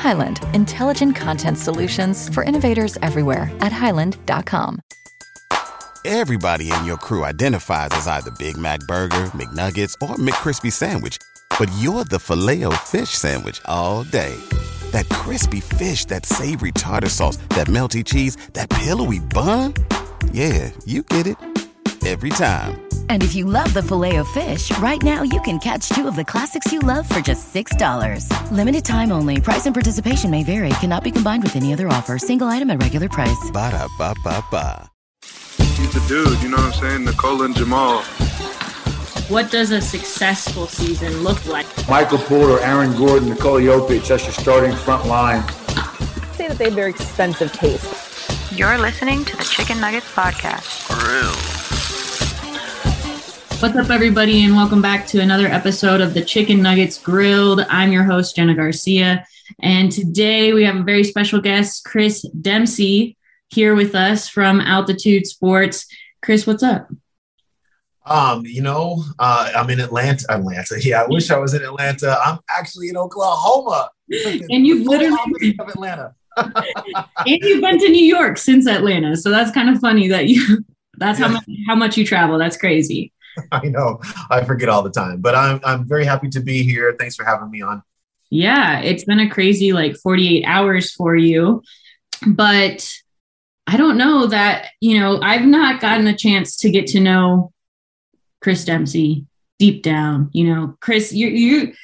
Highland, intelligent content solutions for innovators everywhere at highland.com. Everybody in your crew identifies as either Big Mac Burger, McNuggets, or McCrispy Sandwich, but you're the filet fish Sandwich all day. That crispy fish, that savory tartar sauce, that melty cheese, that pillowy bun. Yeah, you get it every time. And if you love the filet of fish, right now you can catch two of the classics you love for just $6. Limited time only. Price and participation may vary. Cannot be combined with any other offer. Single item at regular price. Ba da ba ba ba. He's the dude, you know what I'm saying? Nikola and Jamal. What does a successful season look like? Michael Porter, Aaron Gordon, Nikola Jokic, that's your starting front line. say that they have very expensive taste. You're listening to the Chicken Nuggets Podcast. What's up, everybody, and welcome back to another episode of the Chicken Nuggets Grilled. I'm your host, Jenna Garcia, and today we have a very special guest, Chris Dempsey, here with us from Altitude Sports. Chris, what's up? Um, you know, uh, I'm in Atlanta. Atlanta. Yeah, I wish I was in Atlanta. I'm actually in Oklahoma. And you've literally of Atlanta. and you've been to New York since Atlanta, so that's kind of funny that you. That's how much how much you travel. That's crazy. I know. I forget all the time, but I'm I'm very happy to be here. Thanks for having me on. Yeah, it's been a crazy like 48 hours for you. But I don't know that, you know, I've not gotten a chance to get to know Chris Dempsey deep down. You know, Chris, you you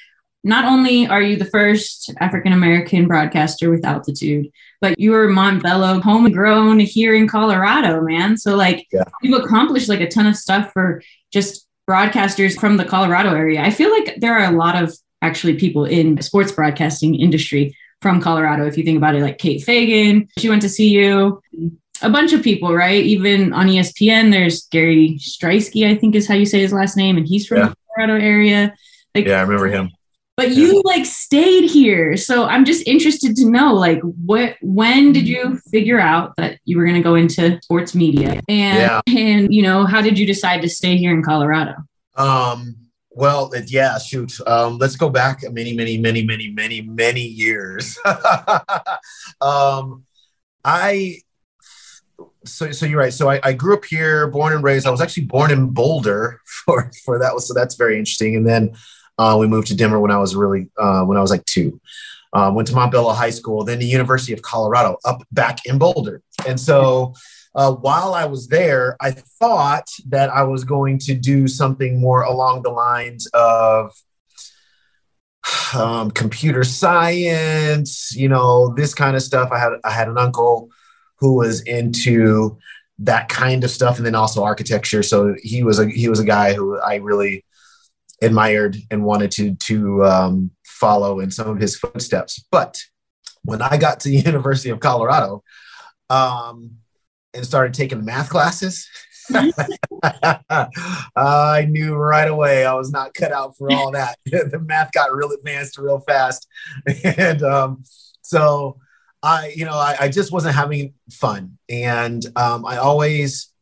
not only are you the first African American broadcaster with altitude, but you were Montbello homegrown here in Colorado, man. So like Yeah. you've accomplished like a ton of stuff for just broadcasters from the Colorado area. I feel like there are a lot of actually people in sports broadcasting industry from Colorado. If you think about it, like Kate Fagan, she went to CU. A bunch of people, right? Even on ESPN, there's Gary Striewski, I think is how you say his last name, and he's from Yeah. the Colorado area. Like, Yeah, I remember him. But you like stayed here, so I'm just interested to know, like, what when did you figure out that you were going to go into sports media, and Yeah. and you know, how did you decide to stay here in Colorado? Um, well, it- yeah, shoot. Um, let's go back many, many, many, many, many, many years. um, I so so you're right. So I, I grew up here, born and raised. I was actually born in Boulder for for that was so that's very interesting. And then uh, we moved to Denver when I was really uh, when I was like two. Um, went to Montbello High School, then the University of Colorado, up back in Boulder. And so uh, while I was there, I thought that I was going to do something more along the lines of um, computer science, you know, this kind of stuff. I had I had an uncle who was into that kind of stuff, and then also architecture. So he was a he was a guy who I really admired and wanted to to um, follow in some of his footsteps. But when I got to the University of Colorado, um, and started taking math classes. I knew right away I was not cut out for all that. the math got real advanced real fast. And um, so I, you know, I, I just wasn't having fun. And um, I always,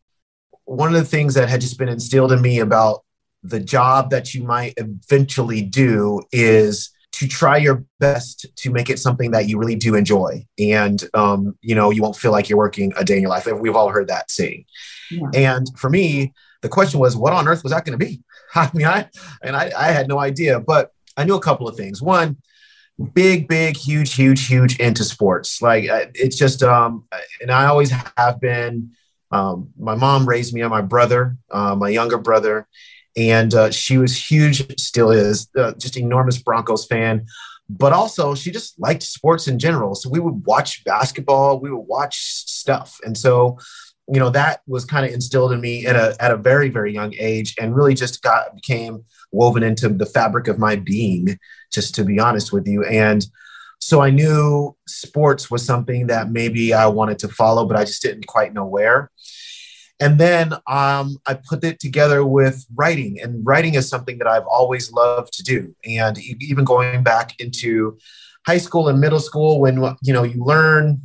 one of the things that had just been instilled in me about the job that you might eventually do is to try your best to make it something that you really do enjoy. And um, you know you won't feel like you're working a day in your life. We've all heard that saying. Yeah. and for me the question was what on earth was that going to be? I mean i and I, I had no idea. But i knew a couple of things. One big big huge huge huge into sports. Like it's just um and i always have been um, my mom raised me and my brother uh, my younger brother and uh, she was huge still is uh, just enormous broncos fan. But also she just liked sports in general. So we would watch basketball we would watch stuff. And so you know that was kind of instilled in me at a, at a very very young age and really just got became woven into the fabric of my being just to be honest with you. And so I knew sports was something that maybe I wanted to follow, but I just didn't quite know where. And then um, I put it together with writing, and writing is something that I've always loved to do. And even going back into high school and middle school, when you know you learn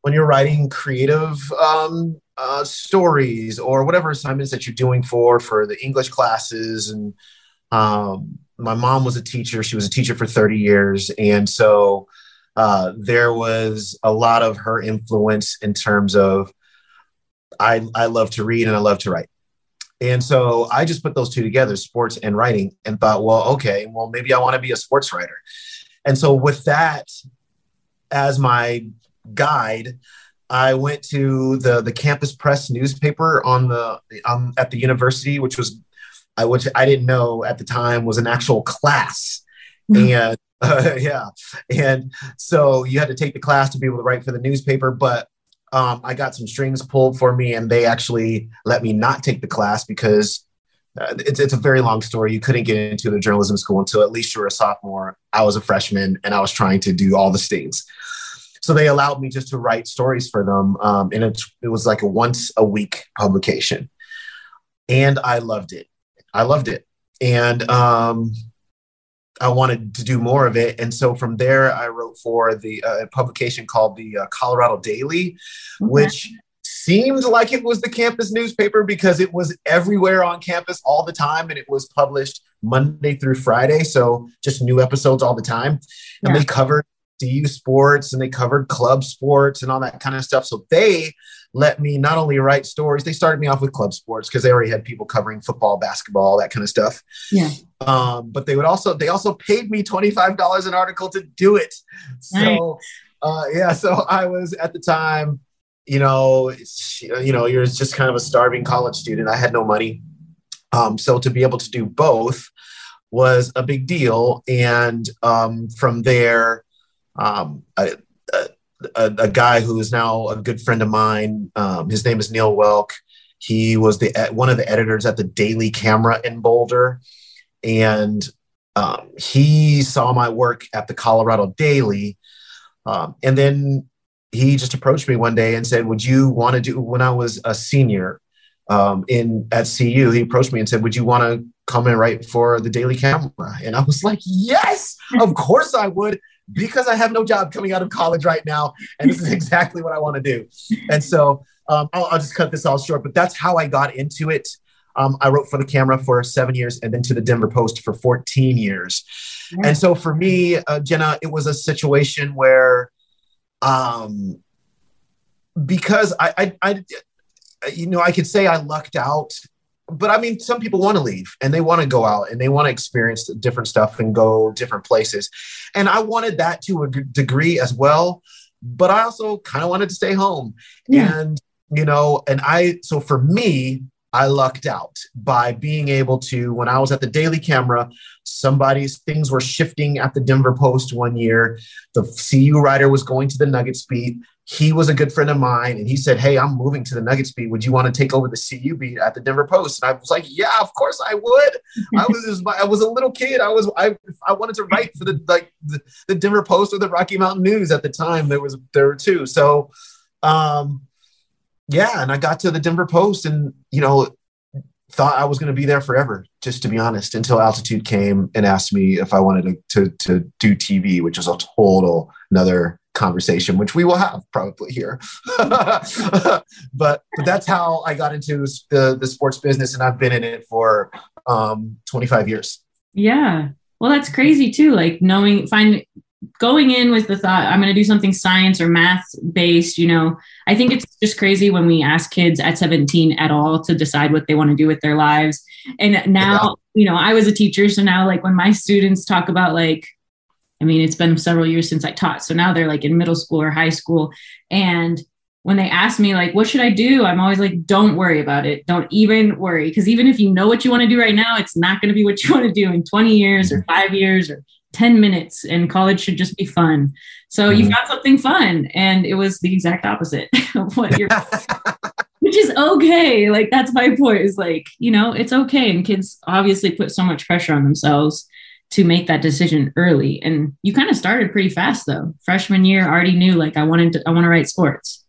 when you're writing creative um, uh, stories or whatever assignments that you're doing for for the English classes and um, my mom was a teacher. She was a teacher for 30 years. And so uh, there was a lot of her influence in terms of I, I love to read and I love to write. And so I just put those two together, sports and writing, and thought, well, okay, well, maybe I want to be a sports writer. And so with that as my guide, I went to the the campus press newspaper on the um, at the university, which was I which I didn't know at the time was an actual class. Mm-hmm. And uh, yeah, and so you had to take the class to be able to write for the newspaper. But um, I got some strings pulled for me, and they actually let me not take the class because uh, it's, it's a very long story. You couldn't get into the journalism school until at least you were a sophomore. I was a freshman, and I was trying to do all the things. So they allowed me just to write stories for them, um, and it, it was like a once a week publication, and I loved it. I loved it. And um, I wanted to do more of it. And so from there, I wrote for the uh, publication called the uh, Colorado Daily, which seemed like it was the campus newspaper because it was everywhere on campus all the time and it was published Monday through Friday. So just new episodes all the time. And yeah. they covered CU sports and they covered club sports and all that kind of stuff. So they let me not only write stories, they started me off with club sports because they already had people covering football, basketball, that kind of stuff. Yeah. Um, but they would also, they also paid me $25 an article to do it. So, uh, yeah, so I was at the time, you know, you know, you're just kind of a starving college student. I had no money. Um, so to be able to do both was a big deal. And um, from there, um, I, a, a, guy who is now a good friend of mine. Um, his name is Neill Woelk. He was the one of the editors at the Daily Camera in Boulder, and um, he saw my work at the Colorado Daily, um, and then he just approached me one day and said, "Would you want to do?" When I was a senior um, in at CU, he approached me and said, "Would you want to come and write for the Daily Camera?" And I was like, "Yes, of course I would." because I have no job coming out of college right now, and this is exactly what I want to do. And so um, I'll, I'll, just cut this all short, but that's how I got into it. Um, I wrote for the camera for seven years and then to the Denver Post for 14 years. Yeah. And so for me, uh, Jenna, it was a situation where, um, because I, I, I, you know, I could say I lucked out but I mean, some people want to leave and they want to go out and they want to experience different stuff and go different places. And I wanted that to a degree as well. But I also kind of wanted to stay home. Yeah. And, you know, and I, so for me, I lucked out by being able to, when I was at the Daily Camera, somebody's things were shifting at the Denver Post one year. The CU writer was going to the Nuggets beat he was a good friend of mine and he said, Hey, I'm moving to the Nuggets beat. Would you want to take over the CU beat at the Denver Post? And I was like, Yeah, of course I would. I was I was a little kid. I was I I wanted to write for the like the, the Denver Post or the Rocky Mountain News at the time. There was there were two. So um yeah, and I got to the Denver Post and you know thought I was going to be there forever, just to be honest, until Altitude came and asked me if I wanted to, to, to do TV, which was a total another conversation, which we will have probably here. but but that's how I got into the the sports business, and I've been in it for um, 25 years. Yeah, well, that's crazy too. Like knowing, find going in with the thought I'm going to do something science or math based. You know, I think it's just crazy when we ask kids at 17 at all to decide what they want to do with their lives. And now, yeah. you know, I was a teacher, so now like when my students talk about like I mean, it's been several years since I taught. So now they're like in middle school or high school. And when they ask me, like, what should I do? I'm always like, don't worry about it. Don't even worry. Because even if you know what you want to do right now, it's not going to be what you want to do in 20 years or mm-hmm. five years or 10 minutes. And college should just be fun. So mm-hmm. you got something fun. And it was the exact opposite of what you're. which is okay. Like that's my point. Is like, you know, it's okay. And kids obviously put so much pressure on themselves to make that decision early. And you kind of started pretty fast though. Freshman year, already knew like I wanted to I want to write sports.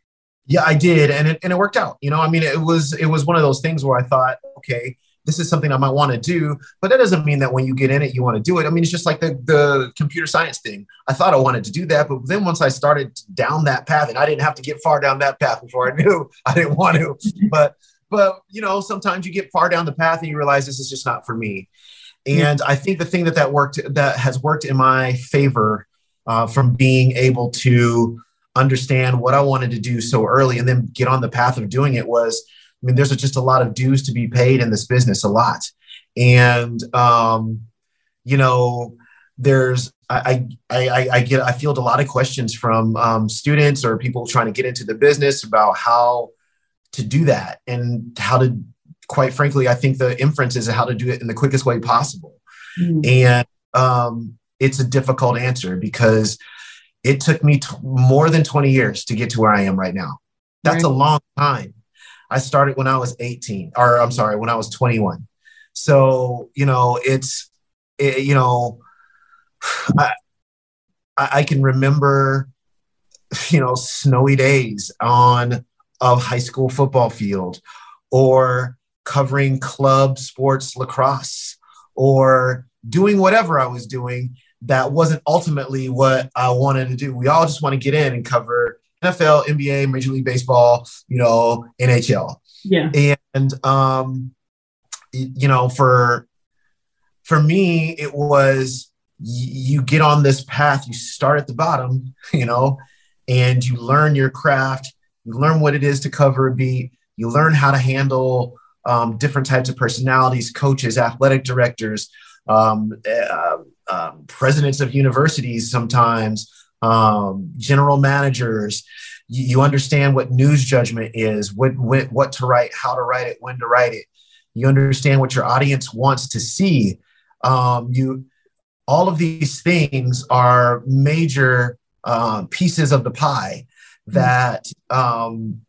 Yeah, I did, and it, and it worked out. You know, I mean, it was it was one of those things where I thought, okay, this is something I might want to do, but that doesn't mean that when you get in it, you want to do it. I mean, it's just like the the computer science thing. I thought I wanted to do that, but then once I started down that path, and I didn't have to get far down that path before I knew I didn't want to, but but you know, sometimes you get far down the path and you realize this is just not for me. And I think the thing that that worked that has worked in my favor uh, from being able to understand what I wanted to do so early and then get on the path of doing it was, I mean, there's just a lot of dues to be paid in this business, a lot. And, um, you know, there's, I, I, I, I get, I field a lot of questions from um, students or people trying to get into the business about how to do that and how to, quite frankly, I think the inference is how to do it in the quickest way possible. Mm. And um, it's a difficult answer because it took me t- more than 20 years to get to where I am right now. That's right. a long time. I started when I was 18, or I'm sorry, when I was 21. So, you know, it's, it, you know, I, I can remember, you know, snowy days on a high school football field or covering club sports lacrosse or doing whatever I was doing that wasn't ultimately what I wanted to do. We all just want to get in and cover NFL, NBA, Major League Baseball, you know, NHL. Yeah. And um, you know, for for me, it was you get on this path, you start at the bottom, you know, and you learn your craft, you learn what it is to cover a beat, you learn how to handle um, different types of personalities, coaches, athletic directors, um, uh, um, presidents of universities sometimes, um, general managers. You, you, understand what news judgment is, what, what, what to write, how to write it, when to write it. You understand what your audience wants to see. Um, you, all of these things are major uh, pieces of the pie that um,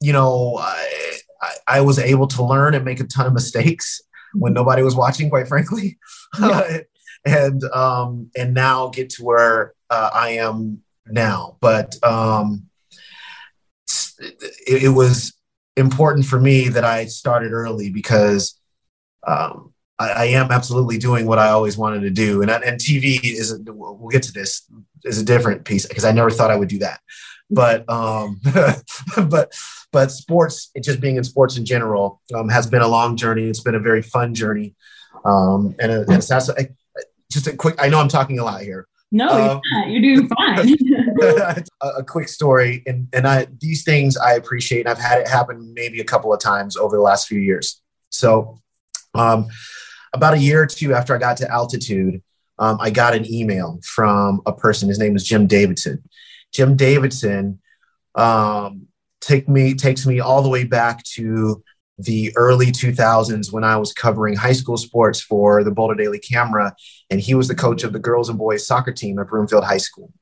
you know I, I, was able to learn and make a ton of mistakes when nobody was watching, quite frankly. Yeah. and um, and now get to where uh, I am now. But um, it, it, was important for me that I started early because um, I, I, am absolutely doing what I always wanted to do. And and TV is we'll get to this is a different piece because I never thought I would do that. But um, but but sports, just being in sports in general, um, has been a long journey. It's been a very fun journey. Um, and, a, and it's just a quick, I know I'm talking a lot here. No, um, you're, you're doing fine. a, a, quick story. And, and I, these things I appreciate. And I've had it happen maybe a couple of times over the last few years. So, um, about a year or two after I got to altitude, um, I got an email from a person. His name is Jim Davidson. Jim Davidson um, take me takes me all the way back to the early 2000s when I was covering high school sports for the Boulder Daily Camera, and he was the coach of the girls and boys soccer team at Broomfield High School.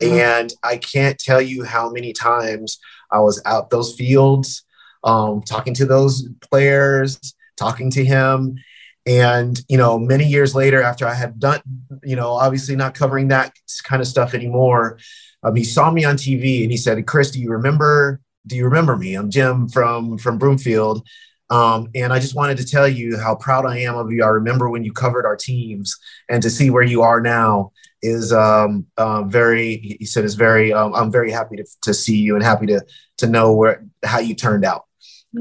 And I can't tell you how many times I was out those fields, um, talking to those players, talking to him. And, you know, many years later, after I had done, you know, obviously not covering that kind of stuff anymore, um, he saw me on TV and he said, Chris, do you remember do you remember me? I'm Jim from from Broomfield. Um, and I just wanted to tell you how proud I am of you. I remember when you covered our teams, and to see where you are now is um, uh, very. He said is very. Um, I'm very happy to, to see you and happy to to know where how you turned out.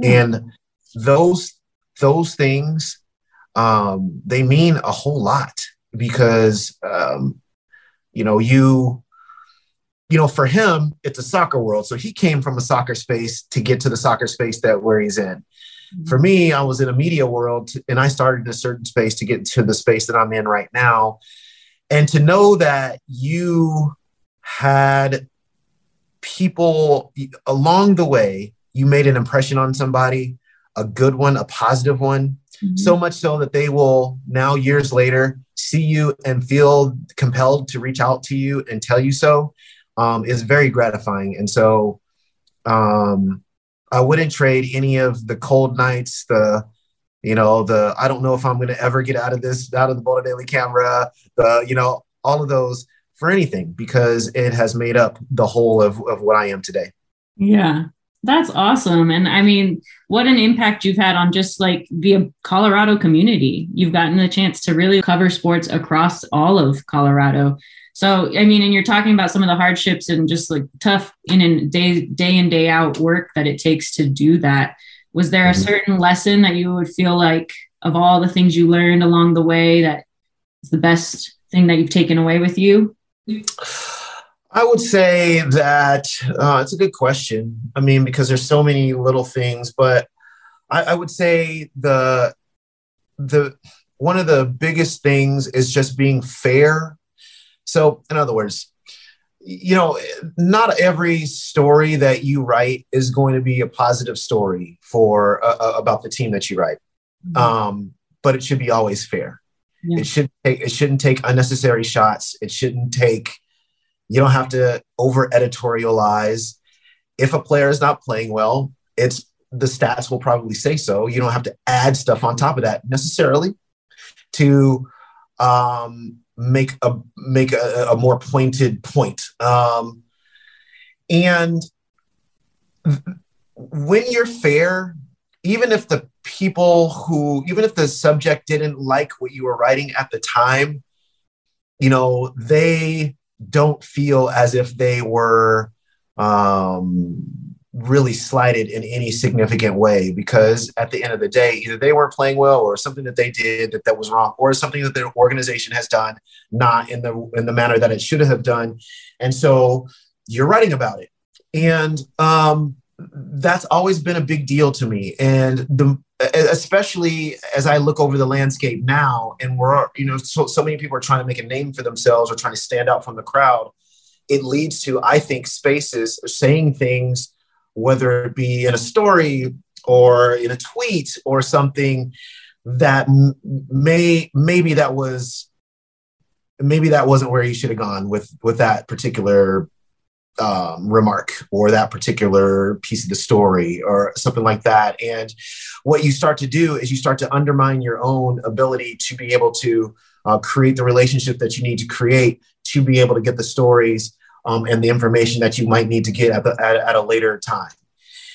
And those those things um, they mean a whole lot because um, you know you you know, for him, it's a soccer world. So he came from a soccer space to get to the soccer space that where he's in. Mm-hmm. For me, I was in a media world and I started in a certain space to get to the space that I'm in right now. And to know that you had people along the way, you made an impression on somebody, a good one, a positive one, mm-hmm. so much so that they will now, years later, see you and feel compelled to reach out to you and tell you so um, is very gratifying. And so um, I wouldn't trade any of the cold nights, the you know the i don't know if i'm going to ever get out of this out of the boulder daily camera the you know all of those for anything because it has made up the whole of, of what i am today. Yeah that's awesome. And i mean what an impact you've had on just like the colorado community. You've gotten the chance to really cover sports across all of colorado so i mean and you're talking about some of the hardships and just like tough in and day day in day out work that it takes to do that. Was there a mm-hmm. certain lesson that you would feel like of all the things you learned along the way that is the best thing that you've taken away with you? I would say that uh, it's a good question. I mean because there's so many little things but I, I would say the the one of the biggest things is just being fair so in other words you know, not every story that you write is going to be a positive story for uh, uh, about the team that you write. Mm-hmm. Um, but it should be always fair. Yeah. It should take it shouldn't take unnecessary shots. It shouldn't take you don't have to over editorialize. If a player is not playing well, it's the stats will probably say so. You don't have to add stuff on top of that necessarily to um, make a make a, a more pointed point. Um, and when you're fair, even if the people who, even if the subject didn't like what you were writing at the time, you know, they don't feel as if they were um, really slighted in any significant way because at the end of the day either they weren't playing well or something that they did that, that was wrong or something that their organization has done not in the in the manner that it should have done. And so you're writing about it. And um, that's always been a big deal to me. And the especially as i look over the landscape now and we're you know so, so many people are trying to make a name for themselves or trying to stand out from the crowd it leads to i think spaces saying things whether it be in a story or in a tweet or something that may maybe that was maybe that wasn't where you should have gone with with that particular um, remark or that particular piece of the story or something like that. And what you start to do is you start to undermine your own ability to be able to uh, create the relationship that you need to create to be able to get the stories um, and the information that you might need to get at, the, at, at a later time.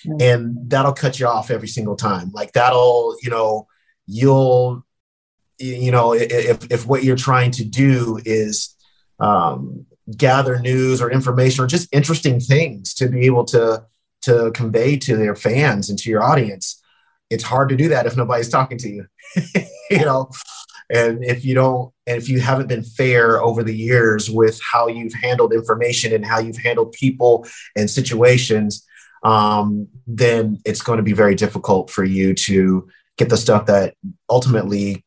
Mm-hmm. And that'll cut you off every single time. Like that'll, you know, you'll, you know, if, if what you're trying to do is um, gather news or information or just interesting things to be able to, to convey to their fans and to your audience, it's hard to do that if nobody's talking to you, you know? And if you don't and if you haven't been fair over the years with how you've handled information and how you've handled people and situations um, then it's going to be very difficult for you to get the stuff that ultimately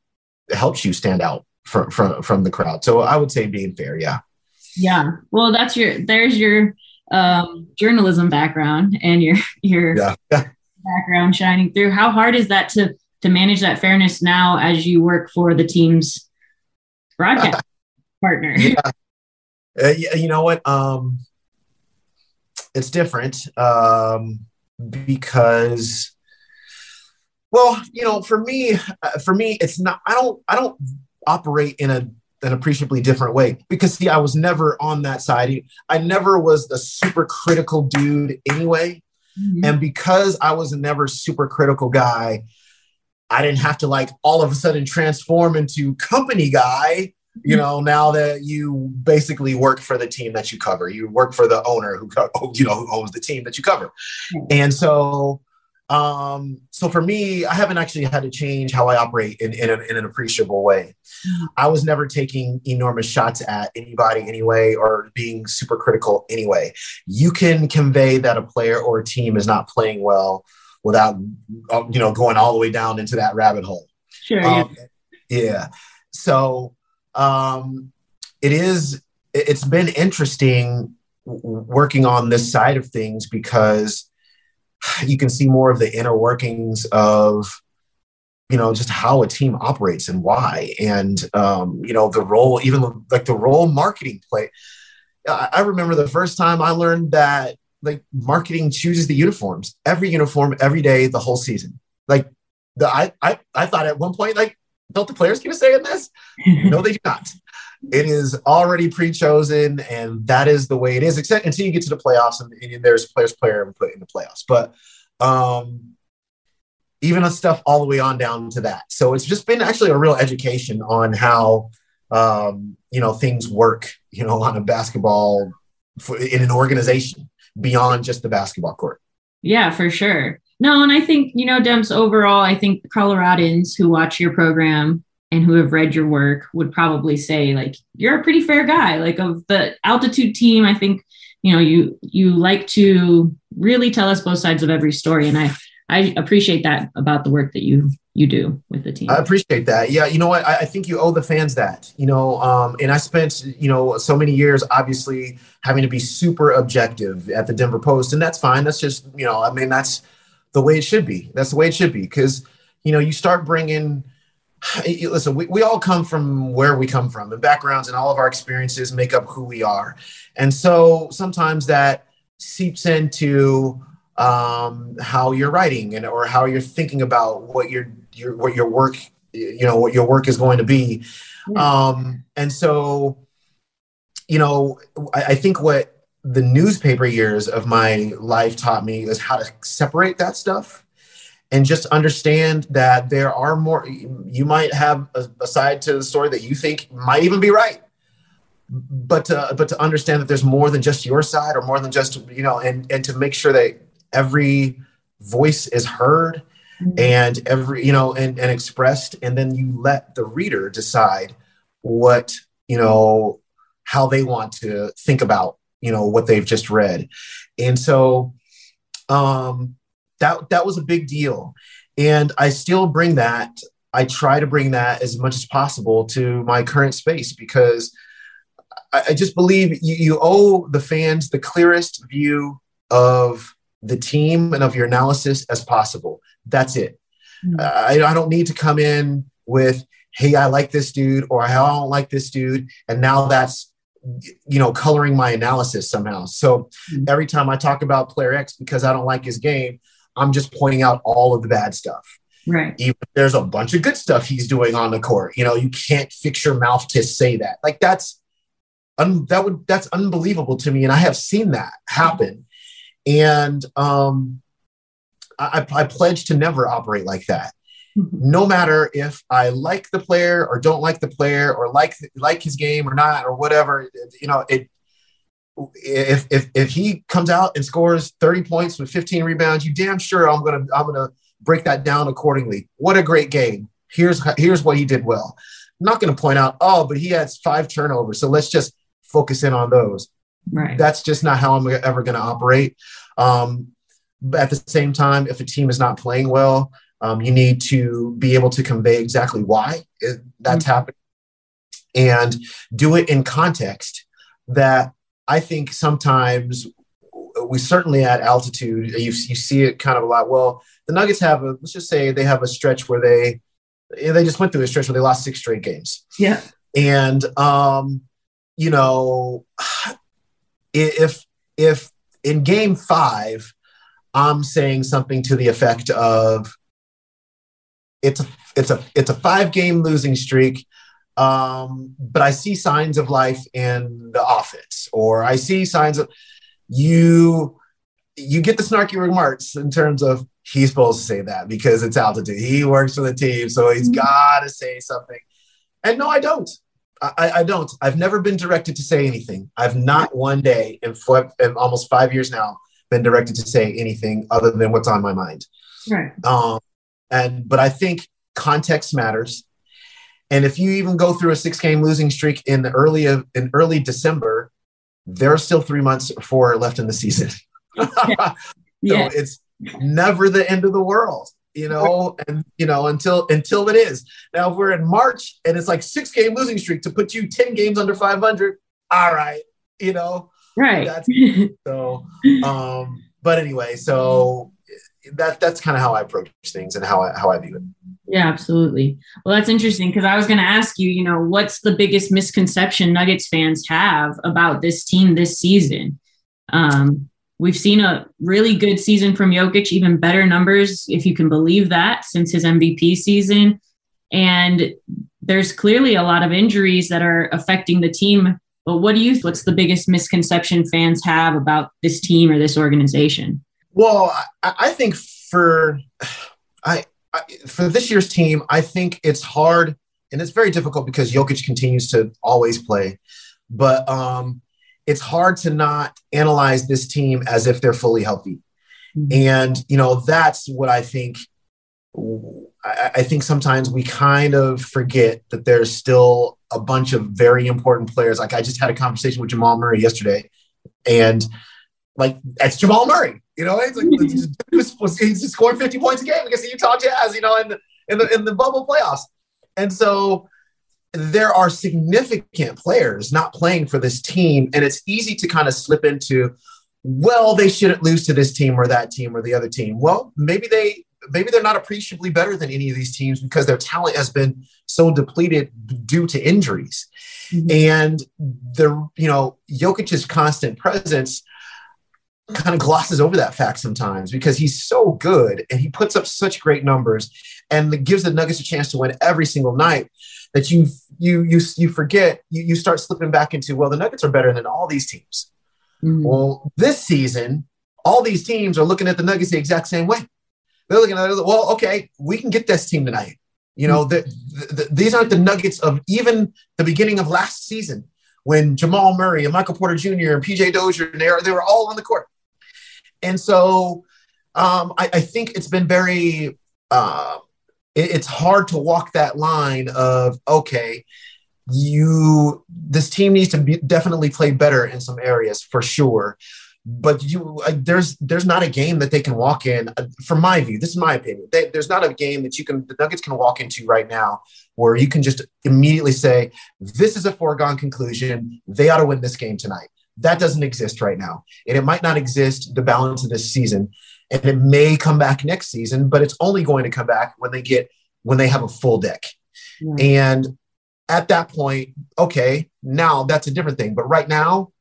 helps you stand out from from from the crowd. So i would say being fair yeah. Yeah. Well that's your there's your um, journalism background and your your yeah. background shining through. How hard is that to to manage that fairness now as you work for the team's broadcast partner? Yeah. Uh, you know what? Um, it's different um, because, well, you know, for me, uh, for me, it's not. I don't. I don't operate in a an appreciably different way because see, I was never on that side. I never was the super critical dude anyway. Mm-hmm. And because I was never super critical guy, I didn't have to like all of a sudden transform into company guy. You know, now that you basically work for the team that you cover, you work for the owner who you know who owns the team that you cover, and so um, so for me, I haven't actually had to change how I operate in, in, a, in, an appreciable way. I was never taking enormous shots at anybody anyway, or being super critical anyway. You can convey that a player or a team is not playing well without uh, you know going all the way down into that rabbit hole. Sure. Um, yeah. yeah. So um, it is. It's been interesting working on this side of things because you can see more of the inner workings of you know just how a team operates and why and um, you know the role even like the role marketing play i remember the first time i learned that like marketing chooses the uniforms every uniform every day the whole season like the I I, I thought at one point like don't the players get a say in this? no, they do not. It is already pre-chosen, and that is the way it is. Except until you get to the playoffs, and, and there's players player input in the playoffs. But um, even stuff all the way on down to that. So it's just been actually a real education on how um, you know things work. You know, on a basketball for, in an organization beyond just the basketball court. Yeah, for sure. No, and I think, you know, Demps, overall, I think Coloradans who watch your program and who have read your work would probably say, like, you're a pretty fair guy. Like of the altitude team, I think, you know, you you like to really tell us both sides of every story. And I I appreciate that about the work that you you do with the team. I appreciate that. Yeah, you know what? I, I think you owe the fans that. You know, um, and I spent you know so many years obviously having to be super objective at the Denver Post, and that's fine. That's just you know, I mean, that's the way it should be. That's the way it should be because you know you start bringing. Listen, we, we all come from where we come from, and backgrounds and all of our experiences make up who we are, and so sometimes that seeps into um, how you're writing and or how you're thinking about what your your what your work you know what your work is going to be. Um, and so you know I, I think what the newspaper years of my life taught me is how to separate that stuff and just understand that there are more you might have a, a side to the story that you think might even be right but to, but to understand that there's more than just your side or more than just you know and and to make sure that every voice is heard mm-hmm. and every you know and, and expressed and then you let the reader decide what you know how they want to think about you know what they've just read and so um that that was a big deal and i still bring that i try to bring that as much as possible to my current space because i, I just believe you, you owe the fans the clearest view of the team and of your analysis as possible. That's it. Mm-hmm. I, I don't need to come in with, hey, I like this dude, or I don't like this dude. And now that's, you know, coloring my analysis somehow. So mm-hmm. every time I talk about player X because I don't like his game, I'm just pointing out all of the bad stuff. Right. Even there's a bunch of good stuff he's doing on the court. You know, you can't fix your mouth to say that. Like that's un- that would that's unbelievable to me. And I have seen that happen and um, I, I pledge to never operate like that. Mm-hmm. No matter if I like the player or don't like the player or like like his game or not or whatever, you know, it if if if he comes out and scores 30 points with 15 rebounds, you damn sure I'm gonna I'm gonna break that down accordingly. What a great game. Here's here's what he did well. I'm not gonna point out, oh, but he has five turnovers. So let's just focus in on those. Right. That's just not how I'm ever going to operate. Um, but at the same time, if a team is not playing well, um, you need to be able to convey exactly why it, that's mm-hmm. happening and do it in context that I think sometimes we certainly at altitude, you, you see it kind of a lot. Well, the Nuggets have a, let's just say they have a stretch where they, they just went through a stretch where they lost six straight games. Yeah. And, um, you know, if if in game five i'm saying something to the effect of it's a it's a it's a five game losing streak um, but i see signs of life in the offense or i see signs of you you get the snarky remarks in terms of he's supposed to say that because it's altitude. He works for the team so he's mm-hmm. got to say something. And no i don't I, I, don't. I've never been directed to say anything. I've not one day in, in, almost five years now been directed to say anything other than what's on my mind. Right. Um, and but I think context matters. And if you even go through a six game losing streak in the early of in early December, there are still three months or four left in the season. yeah. so it's never the end of the world you know, and you know, until until it is. Now, if we're in March and it's like six game losing streak to put you 10 games under 500, all right, you know, right. That's, so, um, but anyway, so that that's kind of how I approach things and how I how I view it. Yeah, absolutely. Well, that's interesting because I was going to ask you, you know, what's the biggest misconception Nuggets fans have about this team this season? Um, We've seen a really good season from Jokic, even better numbers, if you can believe that, since his MVP season. And there's clearly a lot of injuries that are affecting the team. But what do you, what's the biggest misconception fans have about this team or this organization? Well, I, I think for, I, I, for this year's team, I think it's hard and it's very difficult because Jokic continues to always play. But um, it's hard to not analyze this team as if they're fully healthy. Mm-hmm. And, you know, that's what I think. I, think sometimes we kind of forget that there's still a bunch of very important players. Like I just had a conversation with Jamal Murray yesterday, and like that's Jamal Murray. You know, it's like he's just scoring 50 points a game against the Utah Jazz. You know, in the in the in the bubble playoffs, and so there are significant players not playing for this team, and it's easy to kind of slip into, well, they shouldn't lose to this team or that team or the other team. Well, maybe they maybe they're not appreciably better than any of these teams because their talent has been so depleted due to injuries. Mm-hmm. And the you know Jokic's constant presence kind of glosses over that fact sometimes because he's so good and he puts up such great numbers and gives the Nuggets a chance to win every single night that you you you you forget you, you start slipping back into well the Nuggets are better than all these teams. Mm-hmm. Well, this season, all these teams are looking at the Nuggets the exact same way. They're looking at it, well, okay, we can get this team tonight. You know, the, the, the, these aren't the Nuggets of even the beginning of last season when Jamal Murray and Michael Porter Jr. and PJ Dozier and they, are, they were all on the court. And so um, I, I, think it's been very uh, it's hard to walk that line of okay you this team needs to be, definitely play better in some areas for sure. But you uh, there's there's not a game that they can walk in uh, from my view this is my opinion they, there's not a game that you can the nuggets can walk into right now where you can just immediately say this is a foregone conclusion they ought to win this game tonight. That doesn't exist right now. And it might not exist the balance of this season and it may come back next season, but it's only going to come back when they get when they have a full deck. And at that point, okay, now that's a different thing. But right now,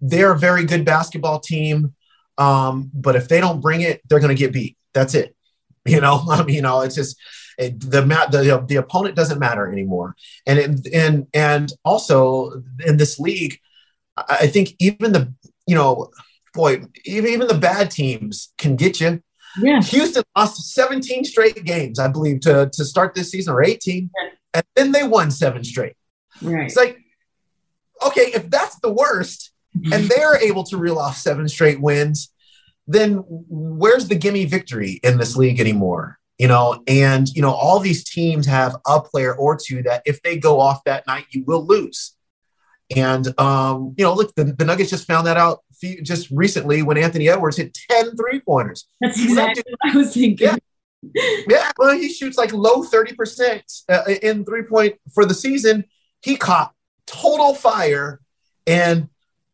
they're a very good basketball team. Um, but if they don't bring it, they're going to get beat. That's it. You know, I mean, you know, it's just it, the, the the opponent doesn't matter anymore. And it, and and also in this league, I think even the you know boy, even, even the bad teams can get you. Yeah. Houston lost 17 straight games, I believe, to, to start this season, or 18. Yeah. And then they won seven straight. Right. It's like, okay, if that's the worst, and they're able to reel off seven straight wins, then where's the gimme victory in this league anymore? You know, and you know, all these teams have a player or two that if they go off that night, you will lose. And um, you know, look, the, the Nuggets just found that out few, just recently when Anthony Edwards hit 10 three pointers. That's exactly what I was thinking. Yeah. yeah, well, he shoots like low 30% uh, in three point for the season. He caught total fire and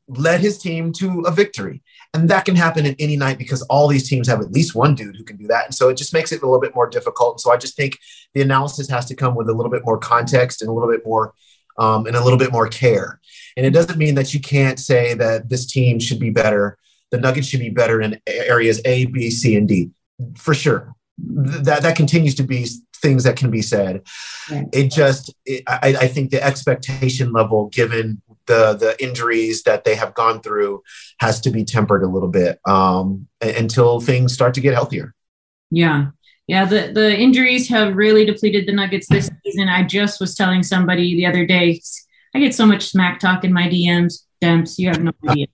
led his team to a victory. And that can happen in any night because all these teams have at least one dude who can do that. And so it just makes it a little bit more difficult. And so I just think the analysis has to come with a little bit more context and a little bit more um, and a little bit more care. And it doesn't mean that you can't say that this team should be better. The Nuggets should be better in areas A, B, C, and D, for sure. That that continues to be things that can be said. Right. It just, it, I, I think the expectation level, given the the injuries that they have gone through, has to be tempered a little bit um, until things start to get healthier. Yeah, yeah, the, the injuries have really depleted the Nuggets this season. I just was telling somebody the other day, I get so much smack talk in my DMs. Demps, you have no idea.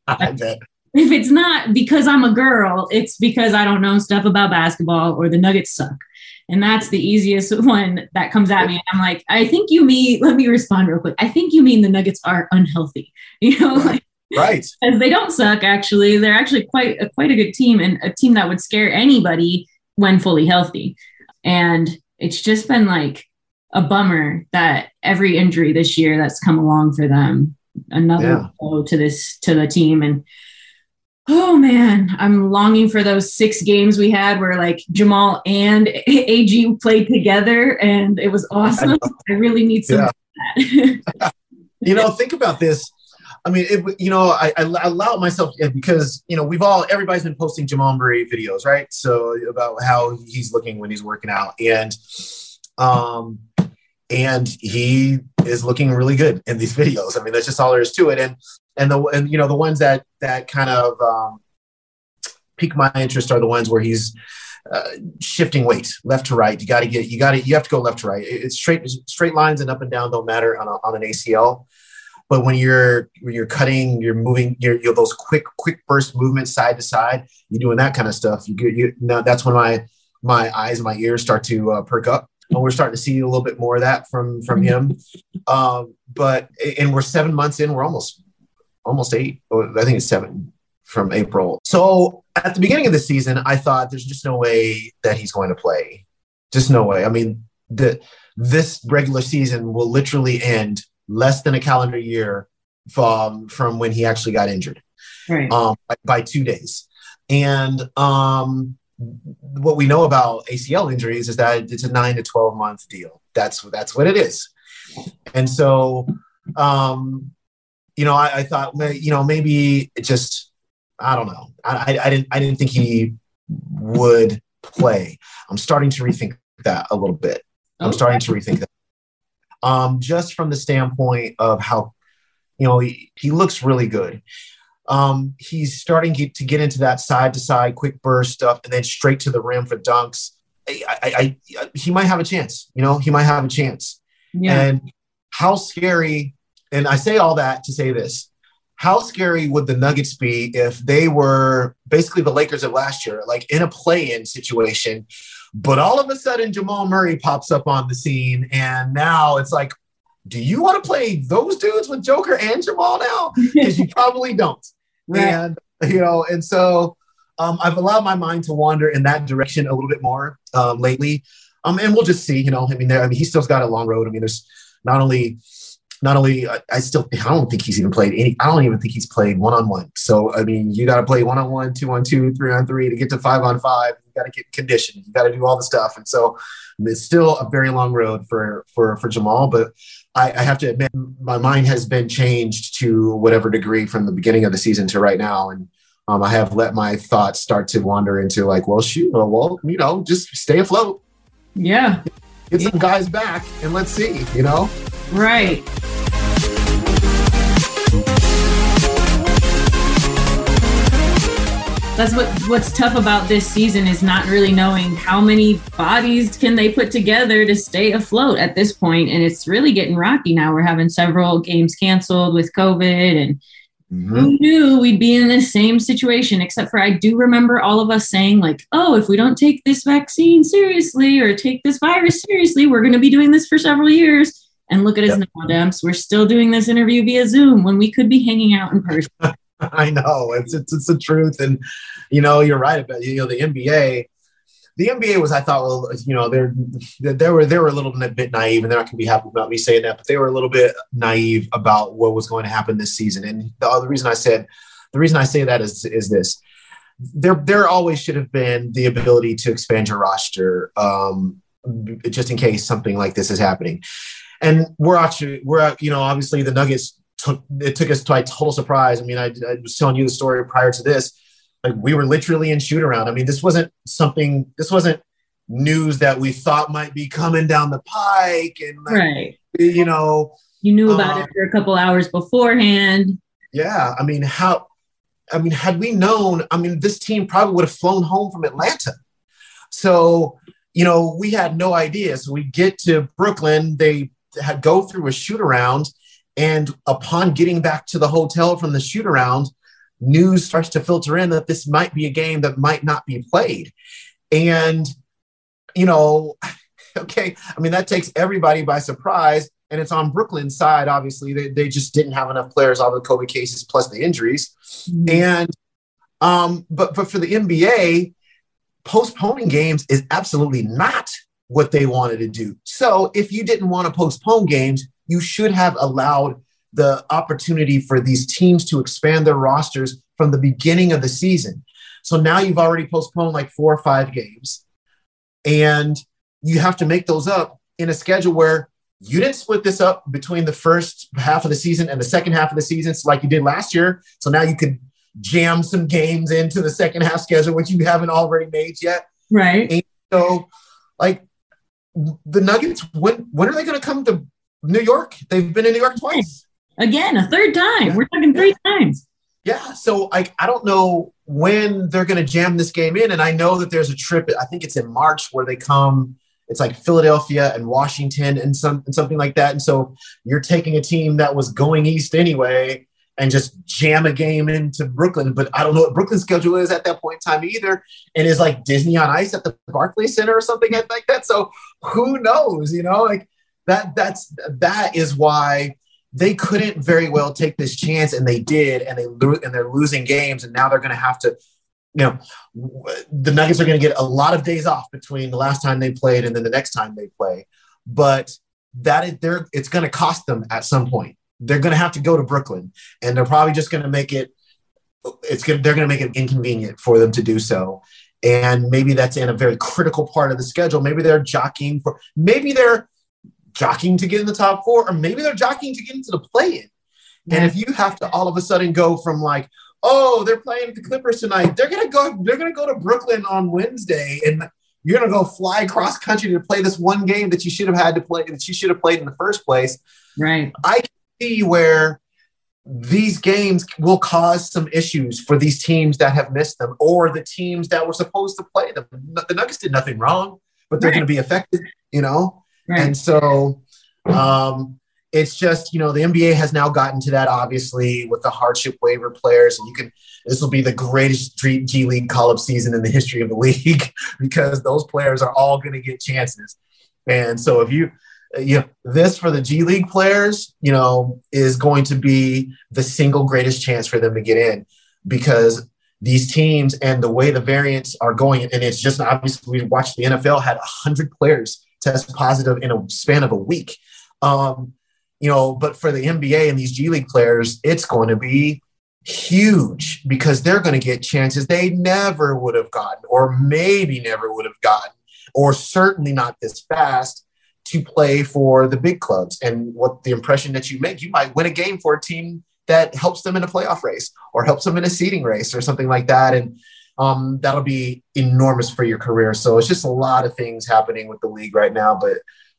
if it's not because I'm a girl, it's because I don't know stuff about basketball or the Nuggets suck. And that's the easiest one that comes at me. I'm like, I think you mean, let me respond real quick. I think you mean the Nuggets are unhealthy. You know, like, right. They don't suck, actually. They're actually quite a, quite a good team and a team that would scare anybody when fully healthy. And it's just been like a bummer that every injury this year that's come along for them, another yeah. blow to this to the team. And oh man, I'm longing for those six games we had where like Jamal and AG played together and it was awesome. I, I really need some yeah. you know, think about this. I mean, it, you know, I, I allow myself because you know we've all everybody's been posting Jamal Murray videos, right? So about how he's looking when he's working out, and um, and he is looking really good in these videos. I mean, that's just all there is to it. And and the and you know the ones that that kind of um, pique my interest are the ones where he's uh, shifting weight left to right. You got to get you got to you have to go left to right. It's straight straight lines and up and down don't matter on, a, on an ACL. But when you're when you're cutting, you're moving, you're, you're those quick quick burst movements side to side. You're doing that kind of stuff. You get you know that's when my my eyes and my ears start to uh, perk up. And we're starting to see a little bit more of that from from him. Um, but and we're seven months in. We're almost almost eight. I think it's seven from April. So at the beginning of the season, I thought there's just no way that he's going to play. Just no way. I mean, the this regular season will literally end less than a calendar year from from when he actually got injured, right? Um, by, by two days. And um, what we know about ACL injuries is that it's a nine to twelve month deal. That's that's what it is. And so, um, you know, I, I thought, you know, maybe it just I don't know. I, I didn't I didn't think he would play. I'm starting to rethink that a little bit. I'm starting to rethink that. Um, just from the standpoint of how, you know, he, he looks really good. Um, he's starting to get into that side to side quick burst stuff and then straight to the rim for dunks. I, I, I, he might have a chance, you know, he might have a chance. Yeah. And how scary, and I say all that to say this how scary would the Nuggets be if they were basically the Lakers of last year, like in a play-in situation, but all of a sudden Jamal Murray pops up on the scene, and now it's like, do you want to play those dudes with Joker and Jamal now? Because you probably don't. Right. And you know, and so um, I've allowed my mind to wander in that direction a little bit more um, lately. Um, and we'll just see. You know, I mean, there, I mean, he's still's got a long road. I mean, there's not only not only I, I still I don't think he's even played any. I don't even think he's played one on one. So I mean, you got to play one on one, two on two, three on three to get to five on five. You got to get conditioned. You got to do all the stuff. And so it's still a very long road for for for Jamal. But I, I have to admit, my mind has been changed to whatever degree from the beginning of the season to right now, and. Um, I have let my thoughts start to wander into like, well, shoot, well, you know, just stay afloat. Yeah. Get some guys back and let's see, you know? Right. That's what what's tough about this season is not really knowing how many bodies can they put together to stay afloat at this point and it's really getting rocky now. We're having several games canceled with COVID and Mm-hmm. Who knew we'd be in the same situation? Except for I do remember all of us saying, like, oh, if we don't take this vaccine seriously or take this virus seriously, we're going to be doing this for several years. And look at us yep. now, Demps. We're still doing this interview via Zoom when we could be hanging out in person. I know it's, it's it's the truth, and you know you're right about you know the NBA. The NBA was, I thought, well, you know, they're they were they were a little bit naive, and they're not going to be happy about me saying that, but they were a little bit naive about what was going to happen this season. And the other reason I said, the reason I say that is is this: there there always should have been the ability to expand your roster, um, just in case something like this is happening and we're actually we're you know obviously the Nuggets took it took us to a total surprise. I mean, I, I was telling you the story prior to this. Like we were literally in shoot around. I mean, this wasn't something. This wasn't news that we thought might be coming down the pike, and like, right, you know, you knew about um, it for a couple hours beforehand. Yeah, I mean, how? I mean, had we known, I mean, this team probably would have flown home from Atlanta. So, you know, we had no idea. So we get to Brooklyn. They had go through a shoot around, and upon getting back to the hotel from the shoot around, news starts to filter in that this might be a game that might not be played, and you know, okay, I mean that takes everybody by surprise, and it's on Brooklyn's side. Obviously, they, they just didn't have enough players, all the COVID cases plus the injuries, mm-hmm. and um, but but for the NBA, postponing games is absolutely not what they wanted to do. So if you didn't want to postpone games, you should have allowed the opportunity for these teams to expand their rosters from the beginning of the season. So now you've already postponed like four or five games, and you have to make those up in a schedule where you didn't split this up between the first half of the season and the second half of the season so like you did last year. So now you could jam some games into the second half schedule, which you haven't already made yet. Right. And so, like the Nuggets, when when are they going to come to New York? They've been in New York twice. Again, a third time. We're talking three yeah. times. Yeah. So like I don't know when they're going to jam this game in, and I know that there's a trip. I think it's in March where they come. It's like Philadelphia and Washington and some and something like that. And so you're taking a team that was going east anyway and just jam a game into Brooklyn. But I don't know what Brooklyn's schedule is at that point in time either. And is like Disney on Ice at the Barclays Center or something like that. So who knows? You know, like that. That's that is why they couldn't very well take this chance, and they did, and they lo- and they're losing games, and now they're going to have to. You know, the Nuggets are going to get a lot of days off between the last time they played and then the next time they play, but that they're it's going to cost them at some point they're going to have to go to Brooklyn, and they're probably just going to make it. It's going. They're going to make it inconvenient for them to do so, and maybe that's in a very critical part of the schedule. Maybe they're jockeying for. Maybe they're jockeying to get in the top four, or maybe they're jockeying to get into the play-in. And if you have to all of a sudden go from like, oh, they're playing the Clippers tonight, they're gonna go. They're gonna go to Brooklyn on Wednesday, and you're gonna go fly cross country to play this one game that you should have had to play that you should have played in the first place. Right. I see where these games will cause some issues for these teams that have missed them or the teams that were supposed to play them. The Nuggets did nothing wrong, but they're right. going to be affected, you know? Right. And so um, it's just, you know, the NBA has now gotten to that, obviously, with the hardship waiver players. And you can, this will be the greatest G League call up season in the history of the league because those players are all going to get chances. And so if you, you know, this for the G League players, you know, is going to be the single greatest chance for them to get in because these teams and the way the variants are going, and it's just obviously we watched the NFL had 100 players test positive in a span of a week. Um, you know, but for the NBA and these G League players, it's going to be huge because they're going to get chances they never would have gotten, or maybe never would have gotten, or certainly not this fast to play for the big clubs and what the impression that you make. You might win a game for a team that helps them in a playoff race or helps them in a seeding race or something like that. And um, that'll be enormous for your career. So it's just a lot of things happening with the league right now. But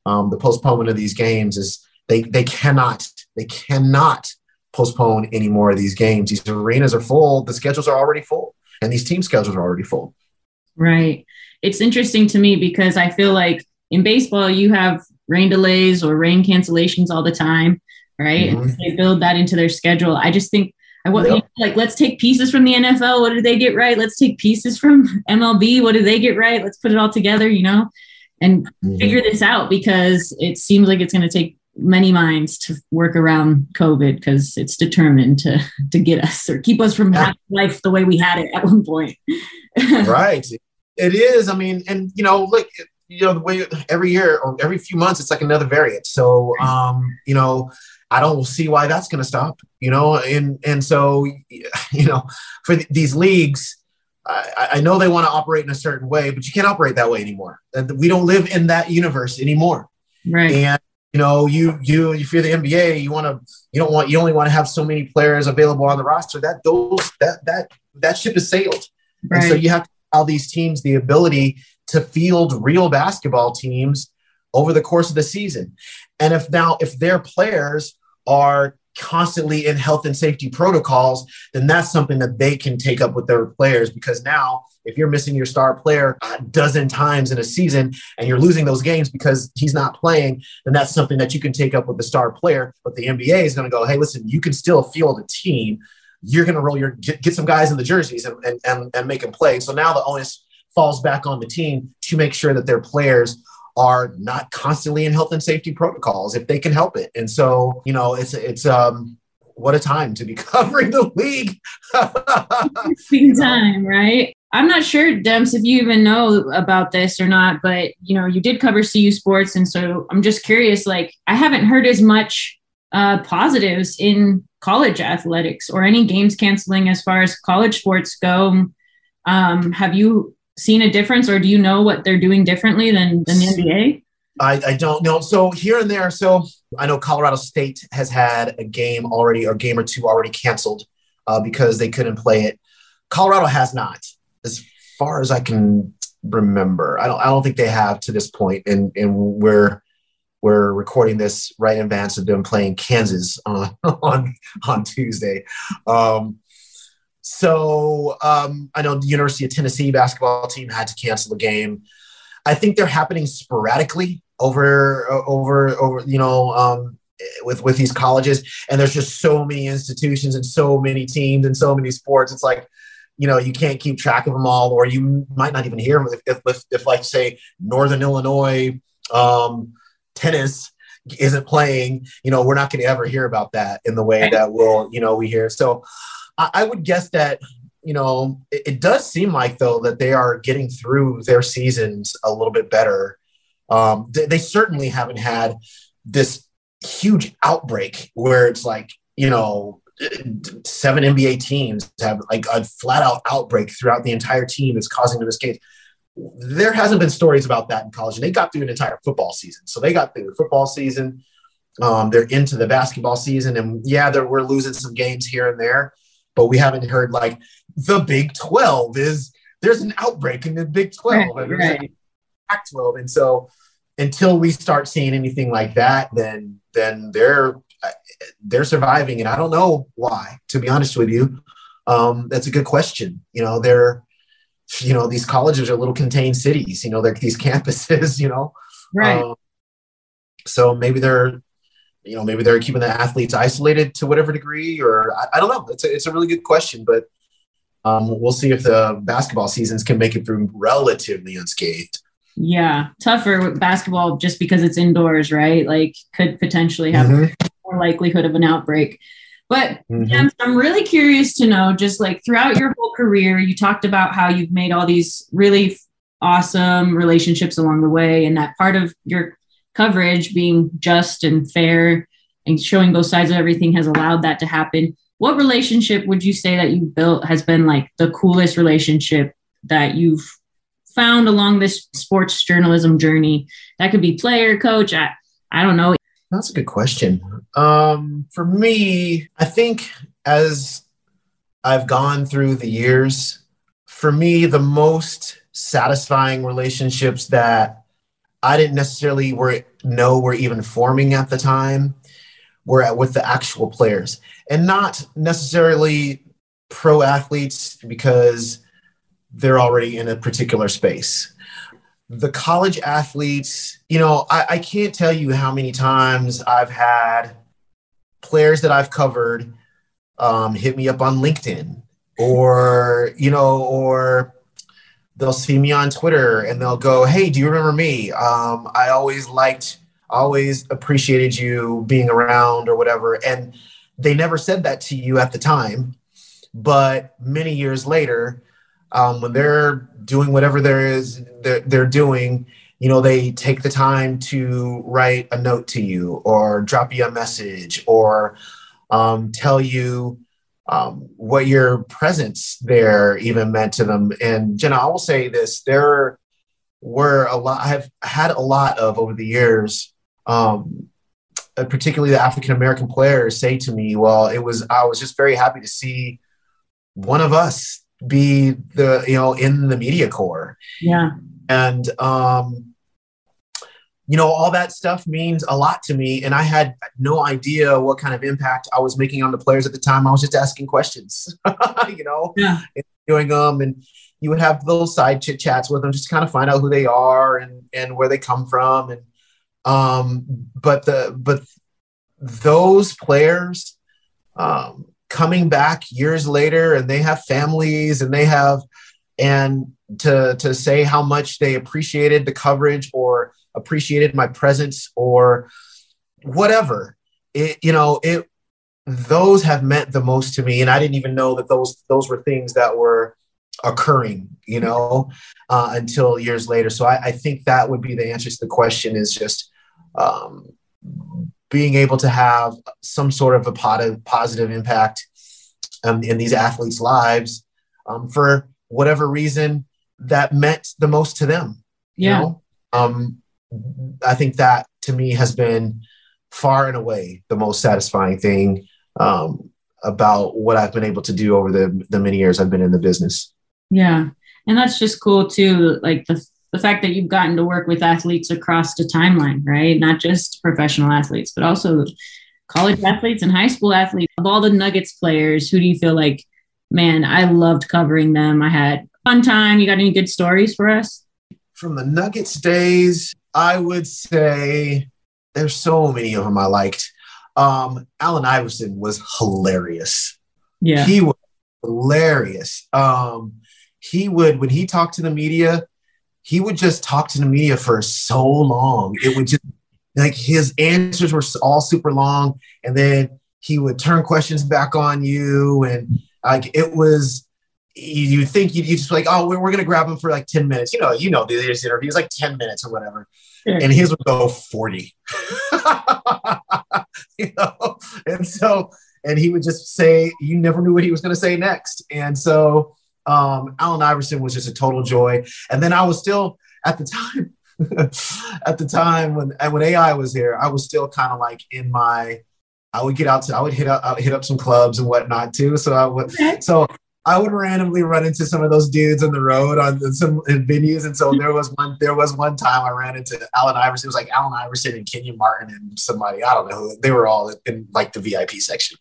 um, the postponement of these games is they they cannot they cannot postpone any more of these games. These arenas are full. The schedules are already full, and these team schedules are already full. Right. It's interesting to me because I feel like in baseball, you have rain delays or rain cancellations all the time, right? Mm-hmm. they build that into their schedule. I just think I want yep. like let's take pieces from the NFL. What did they get right? Let's take pieces from MLB. What did they get right? Let's put it all together, you know, and mm-hmm. figure this out because it seems like it's going to take many minds to work around COVID because it's determined to to get us or keep us from having life the way we had it at one point. right. It is. I mean, and you know, look, you know the way every year or every few months it's like another variant so um you know i don't see why that's going to stop you know and and so you know for th- these leagues I, I know they want to operate in a certain way but you can't operate that way anymore uh, we don't live in that universe anymore right and you know you you if you're the nba you want to you don't want you only want to have so many players available on the roster that those that that that ship has sailed right. and so you have to allow these teams the ability to field real basketball teams over the course of the season. And if now, if their players are constantly in health and safety protocols, then that's something that they can take up with their players because now if you're missing your star player a dozen times in a season and you're losing those games because he's not playing, then that's something that you can take up with the star player. But the NBA is going to go, hey, listen, you can still field a team. You're going to roll your get, get, some guys in the jerseys and, and, and, and make them play. So now the onus falls back on the team to make sure that their players are not constantly in health and safety protocols if they can help it. And so, you know, it's it's um what a time to be covering the league. Interesting time, right? I'm not sure, Demps, if you even know about this or not, but you know, you did cover CU sports, and so I'm just curious. Like, I haven't heard as much uh, positives in college athletics or any games canceling as far as college sports go. Um, have you seen a difference or do you know what they're doing differently than, than the NBA? I, I don't know. So here and there. So I know Colorado State has had a game already, or game or two already canceled uh, because they couldn't play it. Colorado has not, as far as I can remember. I don't. I don't think they have to this point, and and we're we're recording this right in advance of them playing Kansas on on on Tuesday. Um, so um, I know the University of Tennessee basketball team had to cancel the game. I think they're happening sporadically over over over you know um, with with these colleges, and there's just so many institutions and so many teams and so many sports. It's like you know you can't keep track of them all, or you might not even hear them if if, if like say Northern Illinois um, tennis isn't playing. You know we're not going to ever hear about that in the way that we'll you know we hear. So I, I would guess that you know, it, it, does seem like though that they are getting through their seasons a little bit better. Um, they, they certainly haven't had this huge outbreak where it's like, you know, seven NBA teams have like a flat out outbreak throughout the entire team that's causing them this case. There hasn't been stories about that in college, and they got through an entire football season. So they got through the football season. Um, they're into the basketball season, and yeah, we're losing some games here and there, but we haven't heard like the Big 12 is there's an outbreak in the Big 12 right, and right. Pac 12. And so until we start seeing anything like that, then then they're they're surviving. And I don't know why, to be honest with you. Um, that's a good question. You know, they're you know, these colleges are little contained cities, you know, they're these campuses, you know. Right. Um, so maybe they're you know maybe they're keeping the athletes isolated to whatever degree or I, I, don't know it's a, it's a really good question but um, we'll see if the basketball seasons can make it through relatively unscathed. Yeah, tougher with basketball just because it's indoors, right? Like, could potentially have mm-hmm. more likelihood of an outbreak. But mm-hmm. I'm really curious to know, just like throughout your whole career, you talked about how you've made all these really awesome relationships along the way, and that part of your coverage being just and fair and showing both sides of everything has allowed that to happen. What relationship would you say that you built has been like the coolest relationship that you've found along this sports journalism journey? That could be player coach i, I don't know. That's a good question. Um, for me i think as i've gone through the years for me the most satisfying relationships that i didn't necessarily were, know were even forming at the time were at, with the actual players and not necessarily pro athletes because they're already in a particular space. The college athletes, you know, I, I can't tell you how many times I've had players that I've covered um, hit me up on LinkedIn or, you know, or they'll see me on Twitter and they'll go, Hey, do you remember me? Um, I always liked, always appreciated you being around or whatever. And they never said that to you at the time, but many years later, um, when they're doing whatever there is they're, they're doing, you know, they take the time to write a note to you or drop you a message or um, tell you um, what your presence there even meant to them. And Jenna, I will say this: there were a lot. I've had a lot of over the years um, uh, particularly the African American players, say to me, "Well, it was I was just very happy to see one of us be the you know in the media corps." Yeah, and um, you know all that stuff means a lot to me, and I had no idea what kind of impact I was making on the players at the time. I was just asking questions, you know, yeah. doing them and you would have those side chit chats with them just to kind of find out who they are and and where they come from and um, but the but those players um, coming back years later and they have families and they have and to to say how much they appreciated the coverage or appreciated my presence or whatever it you know it those have meant the most to me and i didn't even know that those those were things that were occurring you know uh, until years later so I, I think that would be the answer to the question is just um, being able to have some sort of a positive, positive impact um, in these athletes' lives um, for whatever reason that meant the most to them. Yeah. You know? um, I think that to me has been far and away the most satisfying thing um, about what I've been able to do over the the many years I've been in the business. Yeah, and that's just cool too. Like the the fact that you've gotten to work with athletes across the timeline, right? Not just professional athletes, but also college athletes and high school athletes. Of all the Nuggets players, who do you feel like, man, I loved covering them. I had fun time. You got any good stories for us? From the Nuggets days, I would say there's so many of them I liked. Um, Allen Iverson was hilarious. Yeah. He was hilarious. Um, he would, when he talked to the media, he would just talk to the media for so long. It would just like his answers were all super long, and then he would turn questions back on you, and like it was. You think you just like, oh, we're, we're gonna grab him for like ten minutes. You know, you know, these interviews like ten minutes or whatever. And his would go forty. you know, and so and he would just say, you never knew what he was going to say next, and so um, Allen Iverson was just a total joy. And then I was still at the time, at the time when when AI was here, I was still kind of like in my. I would get out to I would hit up I would hit up some clubs and whatnot too. So I would so I would randomly run into some of those dudes on the road on some venues. And so there was one there was one time I ran into Allen Iverson. It was like Allen Iverson and Kenyon Martin and somebody I don't know who they were all in like the VIP section.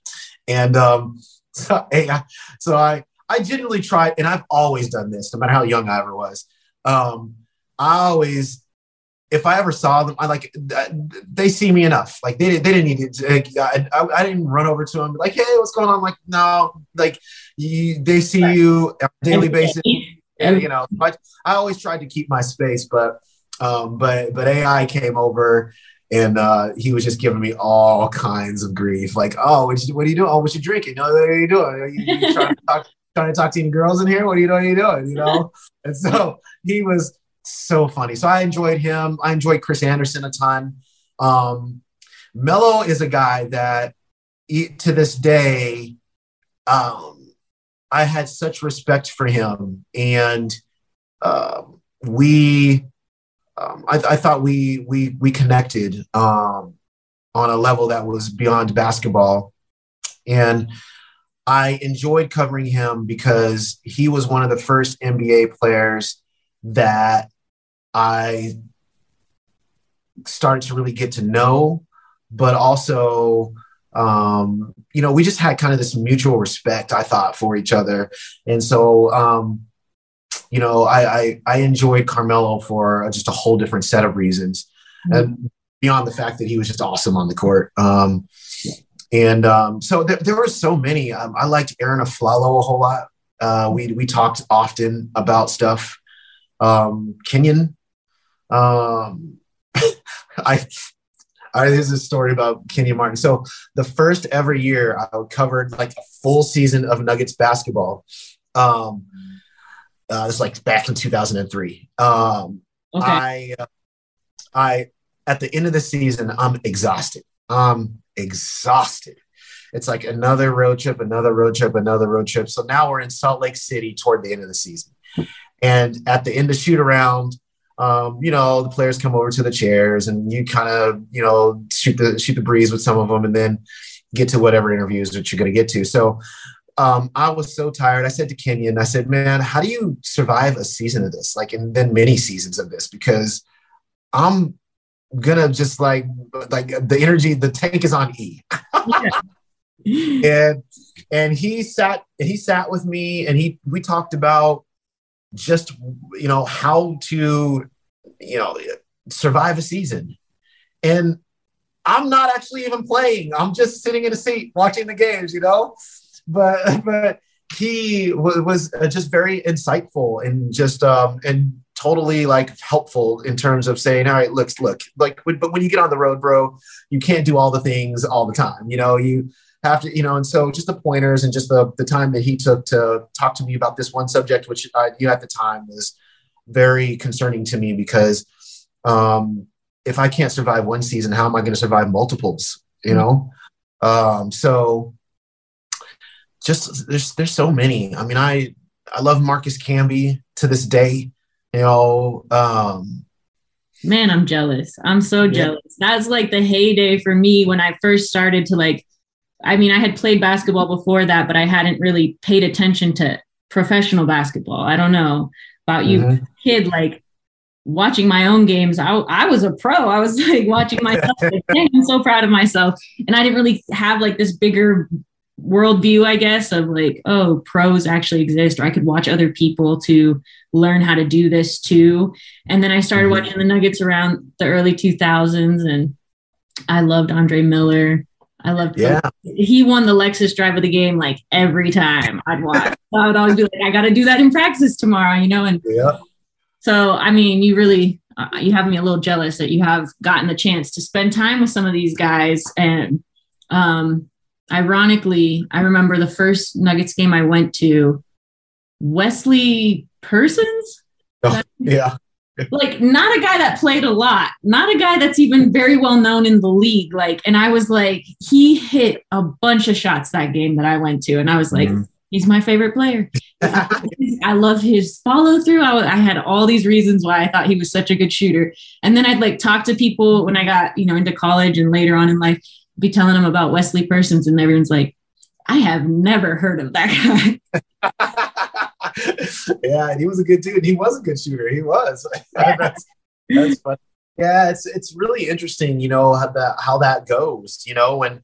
And um, so, AI, so I I genuinely tried, and I've always done this, no matter how young I ever was. Um, I always, if I ever saw them, I like they see me enough. Like they, they didn't need to. Like, I, I, I, didn't run over to them like, hey, what's going on? Like, no, like you, they see right. you on a daily basis. And you know, I, I always tried to keep my space, but um, but but AI came over and uh, he was just giving me all kinds of grief, like, "Oh, what, you, what are you doing? Oh, what you drinking? Oh, what are you doing? Are you, you trying to talk trying to talk to any girls in here? What are you doing? What are you doing? You know? and so he was so funny. So I enjoyed him. I enjoyed Chris Andersen a ton. Um, Melo is a guy that to this day, um, I had such respect for him. And uh, we, um, I, I, thought we, we, we connected um, on a level that was beyond basketball. And I enjoyed covering him because he was one of the first NBA players that I started to really get to know, but also, um, you know, we just had kind of this mutual respect, I thought, for each other. And so, um, you know, I, I, I enjoyed Carmelo for just a whole different set of reasons. Mm-hmm. And beyond the fact that he was just awesome on the court. Um, and um, so there, there were so many. Um, I liked Arron Afflalo a whole lot. Uh, we we talked often about stuff. Um, Kenyon, um, I, I there's a story about Kenyon Martin. So the first ever year I covered like a full season of Nuggets basketball. Um, uh, it's like back in 2003. Um, okay. I, uh, I at the end of the season I'm exhausted. I'm exhausted. It's like another road trip, another road trip, another road trip. So now we're in Salt Lake City toward the end of the season. And at the end of shoot around, um, you know, the players come over to the chairs and you kind of, you know, shoot the shoot the breeze with some of them and then get to whatever interviews that you're going to get to. So um, I was so tired. I said to Kenyon, I said, man, how do you survive a season of this? Like, and then many seasons of this, because I'm gonna just like like the energy the tank is on e and and he sat he sat with me and he we talked about just you know how to you know survive a season. And i'm not actually even playing. I'm just sitting in a seat watching the games you know? But but he was, was just very insightful and just um and totally like helpful in terms of saying, all right, looks look, like, but when you get on the road, bro, you can't do all the things all the time. You know, you have to, you know, and so just the pointers and just the, the time that he took to talk to me about this one subject, which uh, you at the time was very concerning to me because um, if I can't survive one season, how am I going to survive multiples? You know? Um, so just there's, there's so many, I mean, I, I love Marcus Camby to this day you know, um, Man, I'm jealous. I'm so Yeah. jealous. That's like the heyday for me when I first started to like I mean, I had played basketball before that, but I hadn't really paid attention to professional basketball. I don't know about you Mhm. kid like watching my own games. I I was a pro. I was like watching myself. like, I'm so proud of myself. And I didn't really have like this bigger worldview, I guess, of like, oh, pros actually exist, or I could watch other people to learn how to do this too. And then I started Mhm. watching the Nuggets around the early 2000s, and I loved Andre Miller. I loved Yeah. he won the Lexus drive of the game like every time I'd watch. So I would always be like, I got to do that in practice tomorrow, you know. And Yeah. so, I mean, you really uh, you have me a little jealous that you have gotten the chance to spend time with some of these guys. And um, ironically, I remember the first Nuggets game I went to, Wesley Persons Oh, yeah. Like not a guy that played a lot, not a guy that's even very well known in the league. Like, and I was like, he hit a bunch of shots that game that I went to, and I was like, Mhm. he's my favorite player. I love his follow through. I, I had all these reasons why I thought he was such a good shooter, and then I'd like talk to people when I got you know into college and later on in life, be telling them about Wesley Persons, and everyone's like, I have never heard of that guy. yeah, and he was a good dude. He was a good shooter. He was. that's that's fun. Yeah, it's it's really interesting, you know, how that how that goes. You know, when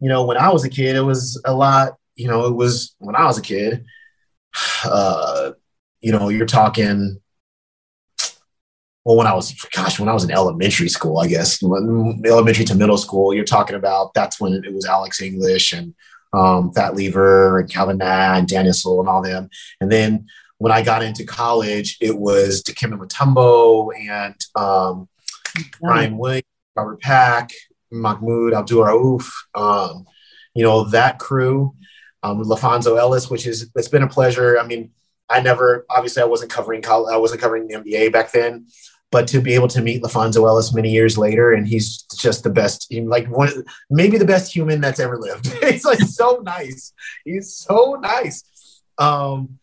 you know when I was a kid, it was a lot. You know, it was when I was a kid. Uh, you know, you're talking. Well, when I was, gosh, when I was in elementary school, I guess elementary to middle school, you're talking about that's when it was Alex English and um, Fat Lever and Calvin Natt and Dan Issel and all them. And then when I got into college, it was Dikembe Mutombo and um, Brian Williams, Robert Pack, Mahmoud Abdul Rauf, um, you know, that crew, um, LaFonso Ellis, which is, it's been a pleasure. I mean, I never, obviously I wasn't covering college, I wasn't covering the NBA back then, but to be able to meet LaFonso Ellis many years later, and he's just the best, like one, maybe the best human that's ever lived. he's like so nice. He's so nice. Um,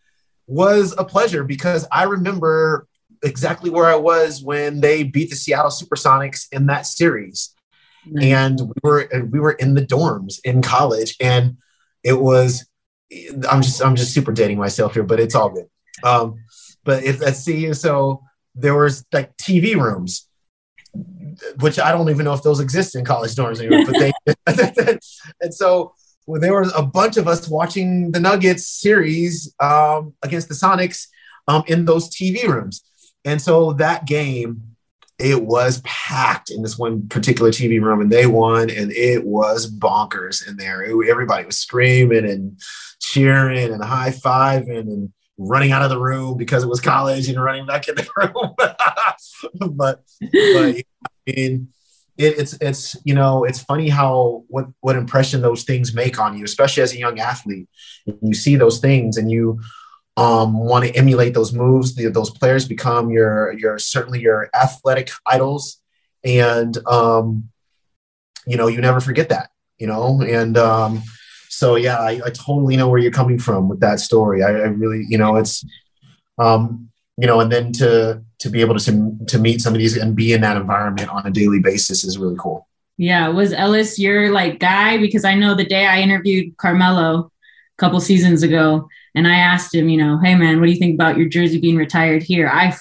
was a pleasure because I remember exactly where I was when they beat the Seattle Supersonics in that series. And we were and we were in the dorms in college, and it was I'm just I'm just super dating myself here, but it's all good. Um, but if let's see, so there was like TV rooms, which I don't even know if those exist in college dorms anymore, but they and so well, there was a bunch of us watching the Nuggets series um, against the Sonics um, in those TV rooms. And so that game, it was packed in this one particular TV room, and they won, and it was bonkers in there. It- everybody was screaming and cheering and high fiving and running out of the room because it was college and running back in the room. but, but I mean, it, it's it's you know it's funny how what what impression those things make on you, especially as a young athlete. You see those things and you um, want to emulate those moves. The, those players become your your certainly your athletic idols, and um, you know you never forget that. You know, and um, so yeah, I, I totally know where you're coming from with that story. I, I really, you know, it's um, you know, and then to to be able to to meet some of these and be in that environment on a daily basis is really cool. Yeah, was Ellis your like guy? Because I know the day I interviewed Carmelo a couple seasons ago, and I asked him, you know, hey man, what do you think about your jersey being retired here? i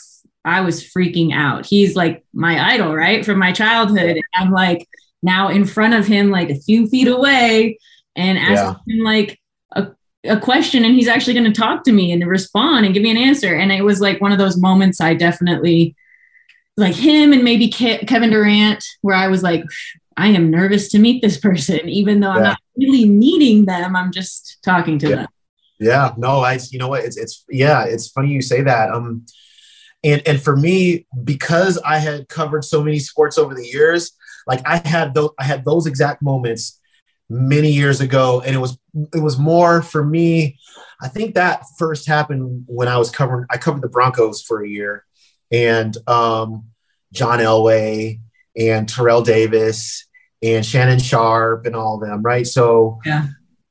i was freaking out. He's like my idol, right, from my childhood. And I'm like now in front of him, like a few feet away, and asking him like a a question, and he's actually going to talk to me and respond and give me an answer. And it was like one of those moments I definitely like him and maybe Ke- Kevin Durant, where I was like, I am nervous to meet this person, even though I'm not really meeting them. I'm just talking to Yeah. them. Yeah, no, I you know what it's it's yeah, it's funny you say that. Um and and for me because I had covered so many sports over the years, like I had those I had those exact moments many years ago and it was it was more for me I think that first happened when I was covering I covered the Broncos for a year and um John Elway and Terrell Davis and Shannon Sharpe and all of them, right? So Yeah.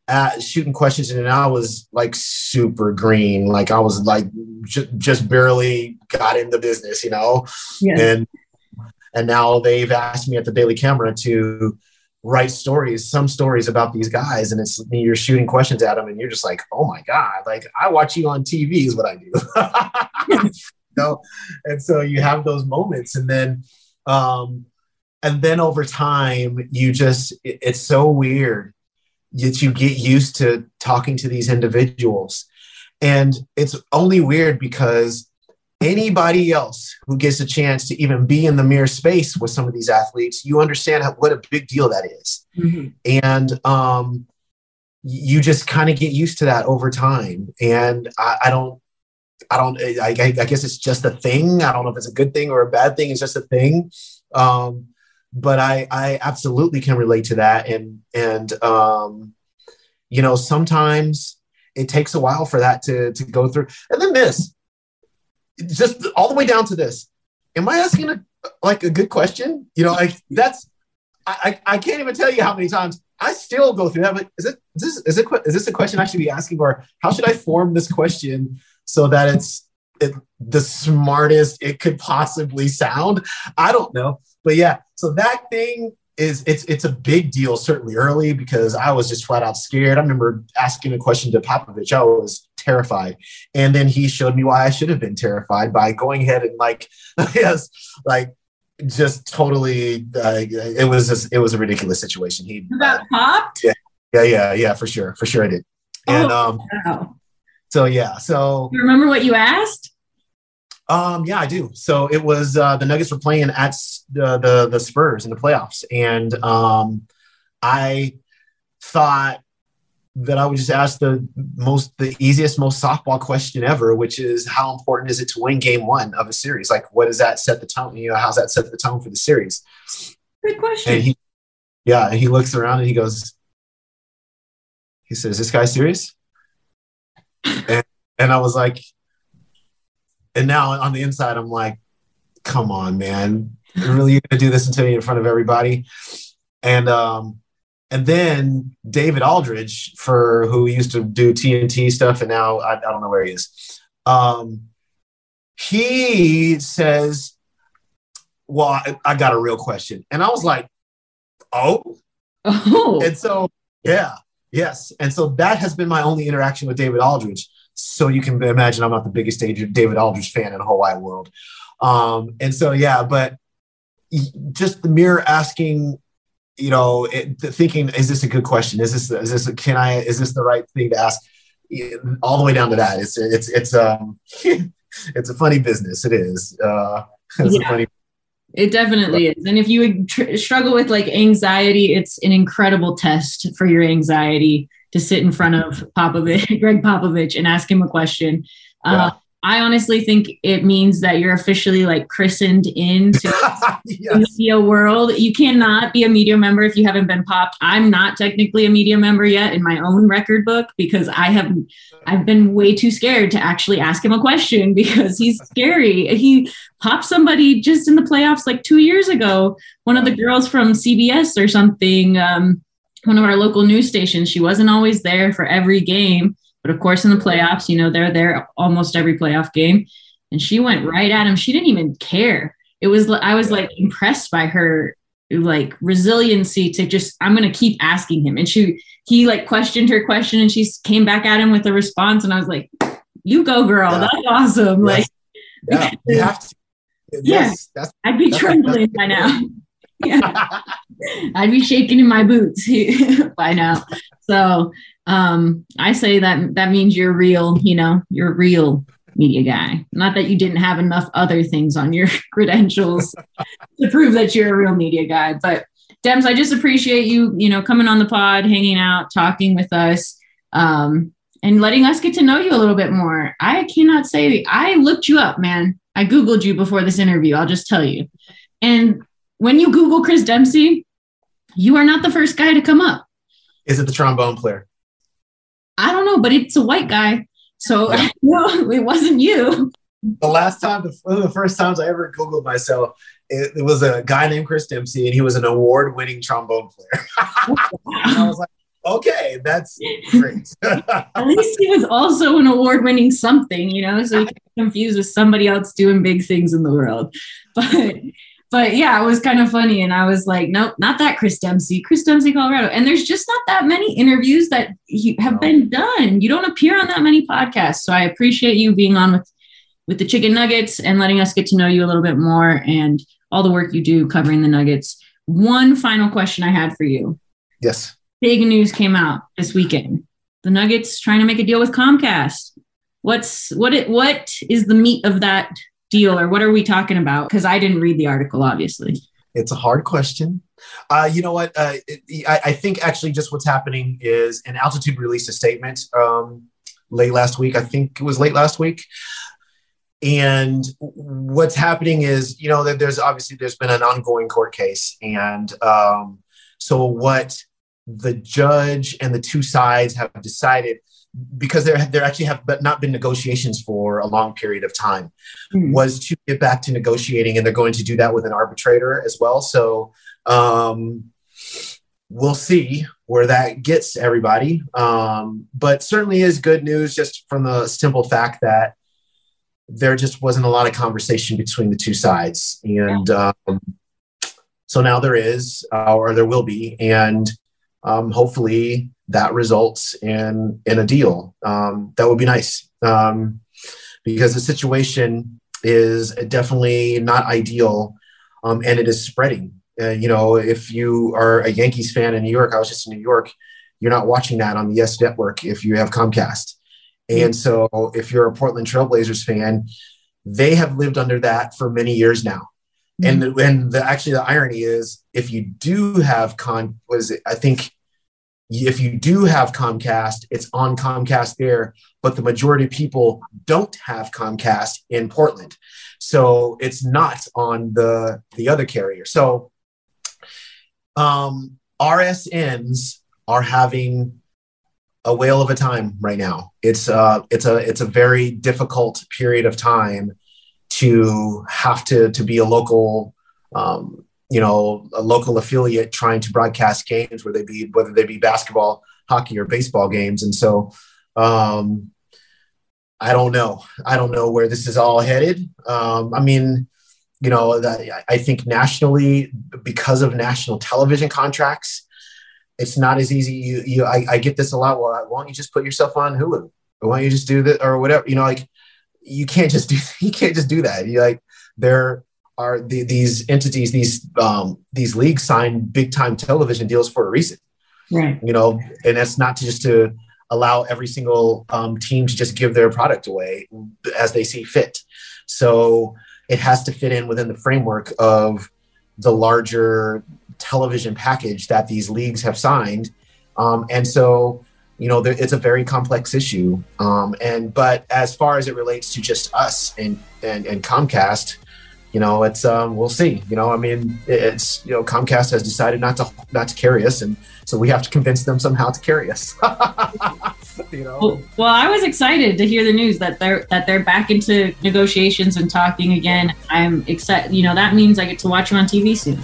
at shooting questions and I was like super green. Like I was like j- just barely got in the business, you know? Yeah. And and now they've asked me at the Daily Camera to write stories, some stories about these guys, and it's you're shooting questions at them, and you're just like, oh my god, like I watch you on TV is what I do. know? and so you have those moments, and then, um, and then over time, you just it, it's so weird that you get used to talking to these individuals, and it's only weird because anybody else who gets a chance to even be in the mirror space with some of these athletes, you understand how, what a big deal that is. Mm-hmm. And um, you just kind of get used to that over time. And I, I don't, I don't, I, I, guess it's just a thing. I don't know if it's a good thing or a bad thing. It's just a thing. Um, but I, I absolutely can relate to that. And, and, um, you know, sometimes it takes a while for that to, to go through. And then this, just all the way down to this. Am I asking a, like a good question? You know, like that's I, I can't even tell you how many times I still go through that. But is it is this is it is this a question I should be asking, or how should I form this question so that it's it, the smartest it could possibly sound? I don't know, but yeah. So that thing is it's it's a big deal certainly early because I was just flat out scared. I remember asking a question to Popovich. I was terrified, and then he showed me why I should have been terrified by going ahead and like yes, like just totally. Uh, it was just it was a ridiculous situation. He got popped. Yeah, yeah, yeah, yeah, for sure, for sure, I did. And oh, um, wow. so yeah, so you remember what you asked? Um, yeah, I do. So it was uh, the Nuggets were playing at the, the the Spurs in the playoffs, and um, I thought that I would just ask the most the easiest, most softball question ever, which is how important is it to win game one of a series? Like, what does that set the tone? You know, how's that set the tone for the series? Good question. And he, yeah, and he looks around and he goes, he says, "This guy serious?" and and I was like, and now on the inside, I'm like, come on, man. Really, you're gonna do this until you're in front of everybody? And um, and then David Aldridge, for who used to do TNT stuff, and now I, I don't know where he is. Um, he says, "Well, I, I got a real question," and I was like, "Oh, oh," and so yeah, yes, and so that has been my only interaction with David Aldridge. So you can imagine I'm not the biggest David Aldridge fan in the whole wide world. Um, and so, yeah, but just the mere asking, you know, it, thinking, is this a good question? Is this, is this, a, can I, is this the right thing to ask? All the way down to that. It's, it's, it's, um, it's a funny business. It is. Uh, it's yeah. funny it definitely is. And if you tr- struggle with like anxiety, it's an incredible test for your anxiety to sit in front of Popovich, Gregg Popovich, and ask him a question. Uh, yeah. I honestly think it means that you're officially like christened into yes. the media world. You cannot be a media member if you haven't been popped. I'm not technically a media member yet in my own record book because I have I've been way too scared to actually ask him a question because he's scary. He popped somebody just in the playoffs like two years ago. One of the girls from CBS or something. Um, one of our local news stations. She wasn't always there for every game, but of course, in the playoffs, you know, they're there almost every playoff game. And she went right at him. She didn't even care. It was, I was like impressed by her like resiliency to just, I'm going to keep asking him. And she, he like questioned her question and she came back at him with a response. And I was like, you go, girl. Yeah. That's awesome. Yes. Like, yeah, you have to. Yes, yeah, I'd be trembling by now. yeah. I'd be shaking in my boots by now. So um, I say that that means you're real, you know, you're real media guy. Not that you didn't have enough other things on your credentials to prove that you're a real media guy. But Demps, I just appreciate you, you know, coming on the pod, hanging out, talking with us, um, and letting us get to know you a little bit more. I cannot say I looked you up, man. I Googled you before this interview. I'll just tell you. And when you Google Chris Dempsey, you are not the first guy to come up. Is it the trombone player? I don't know, but it's a white guy. So yeah. no, it wasn't you. The last time, the, one of the first times I ever Googled myself, it, it was a guy named Chris Dempsey, and he was an award winning trombone player. I was like, okay, that's great. At least he was also an award winning something, you know, so he can confused with somebody else doing big things in the world. But but yeah, it was kind of funny. And I was like, nope, not that Chris Dempsey, Chris Dempsey, Colorado. And there's just not that many interviews that have been done. You don't appear on that many podcasts. So I appreciate you being on with with the chicken nuggets and letting us get to know you a little bit more and all the work you do covering the nuggets. One final question I had for you. Yes. Big news came out this weekend. The Nuggets trying to make a deal with Comcast. What's what it what is the meat of that deal or what are we talking about? Because I didn't read the article, obviously. It's a hard question. Uh, you know what? Uh, it, I, I, think actually just what's happening is an altitude released a statement um, late last week. I think it was late last week. And what's happening is, you know, that there's obviously there's been an ongoing court case, and um, so what the judge and the two sides have decided because there there actually have but not been negotiations for a long period of time mm-hmm. was to get back to negotiating and they're going to do that with an arbitrator as well so um, we'll see where that gets everybody um, but certainly is good news just from the simple fact that there just wasn't a lot of conversation between the two sides and yeah. um, so now there is uh, or there will be and um, hopefully that results in in a deal. Um, that would be nice um, because the situation is definitely not ideal, um, and it is spreading. Uh, you know, if you are a Yankees fan in New York, I was just in New York. You're not watching that on the Yes Network if you have Comcast. And so, if you're a Portland Trailblazers fan, they have lived under that for many years now. Mm-hmm. And and the, actually, the irony is, if you do have con, what is it? I think if you do have Comcast, it's on Comcast there, but the majority of people don't have Comcast in Portland. So it's not on the, the other carrier. So um, RSNs are having a whale of a time right now. It's uh, it's a it's a very difficult period of time to have to to be a local um, you know a local affiliate trying to broadcast games where they be whether they be basketball hockey or baseball games. And so um, i don't know. I don't know where this is all headed. Um, i mean you know that, i think nationally because of national television contracts it's not as easy. You, you I, I get this a lot. Well why don't you just put yourself on hulu? Why don't you just do that or whatever you know like you can't just do you can't just do that. You like they're are the, these entities, these um, these leagues sign big time television deals for a reason. Right. You know, and that's not just to allow every single um, team to just give their product away as they see fit. So it has to fit in within the framework of the larger television package that these leagues have signed. Um, and so, you know, there, it's a very complex issue. Um, and but as far as it relates to just us and and, and Comcast, you know, it's um, we'll see. You know, I mean, it's you know, Comcast has decided not to not to carry us, and so we have to convince them somehow to carry us. you know. Well, well, I was excited to hear the news that they're that they're back into negotiations and talking again. I'm excited. You know, that means I get to watch them on TV soon.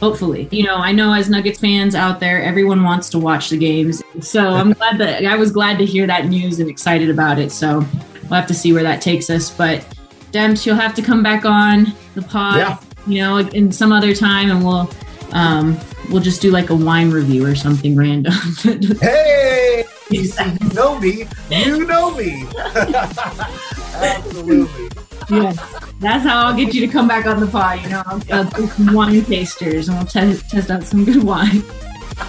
Hopefully, you know, I know as Nuggets fans out there, everyone wants to watch the games. So I'm glad that I was glad to hear that news and excited about it. So we'll have to see where that takes us. But Demps, you'll have to come back on the pod, yeah. you know, in some other time, and we'll um, we'll just do like a wine review or something random. hey, you know me, you know me. Absolutely. Yeah, that's how I'll get you to come back on the pod. You know, I'll, I'll do some wine tasters, and we'll test test out some good wine.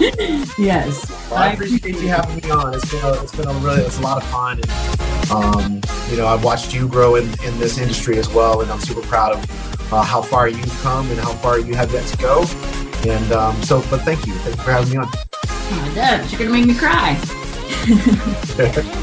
yes. Well, I appreciate you having me on. It's been a, it's been a really it's a lot of fun. And, um, you know, I've watched you grow in, in this industry as well, and I'm super proud of uh, how far you've come and how far you have yet to go. And um, so, but thank you, thank you for having me on. Oh, Deb, you're gonna make me cry.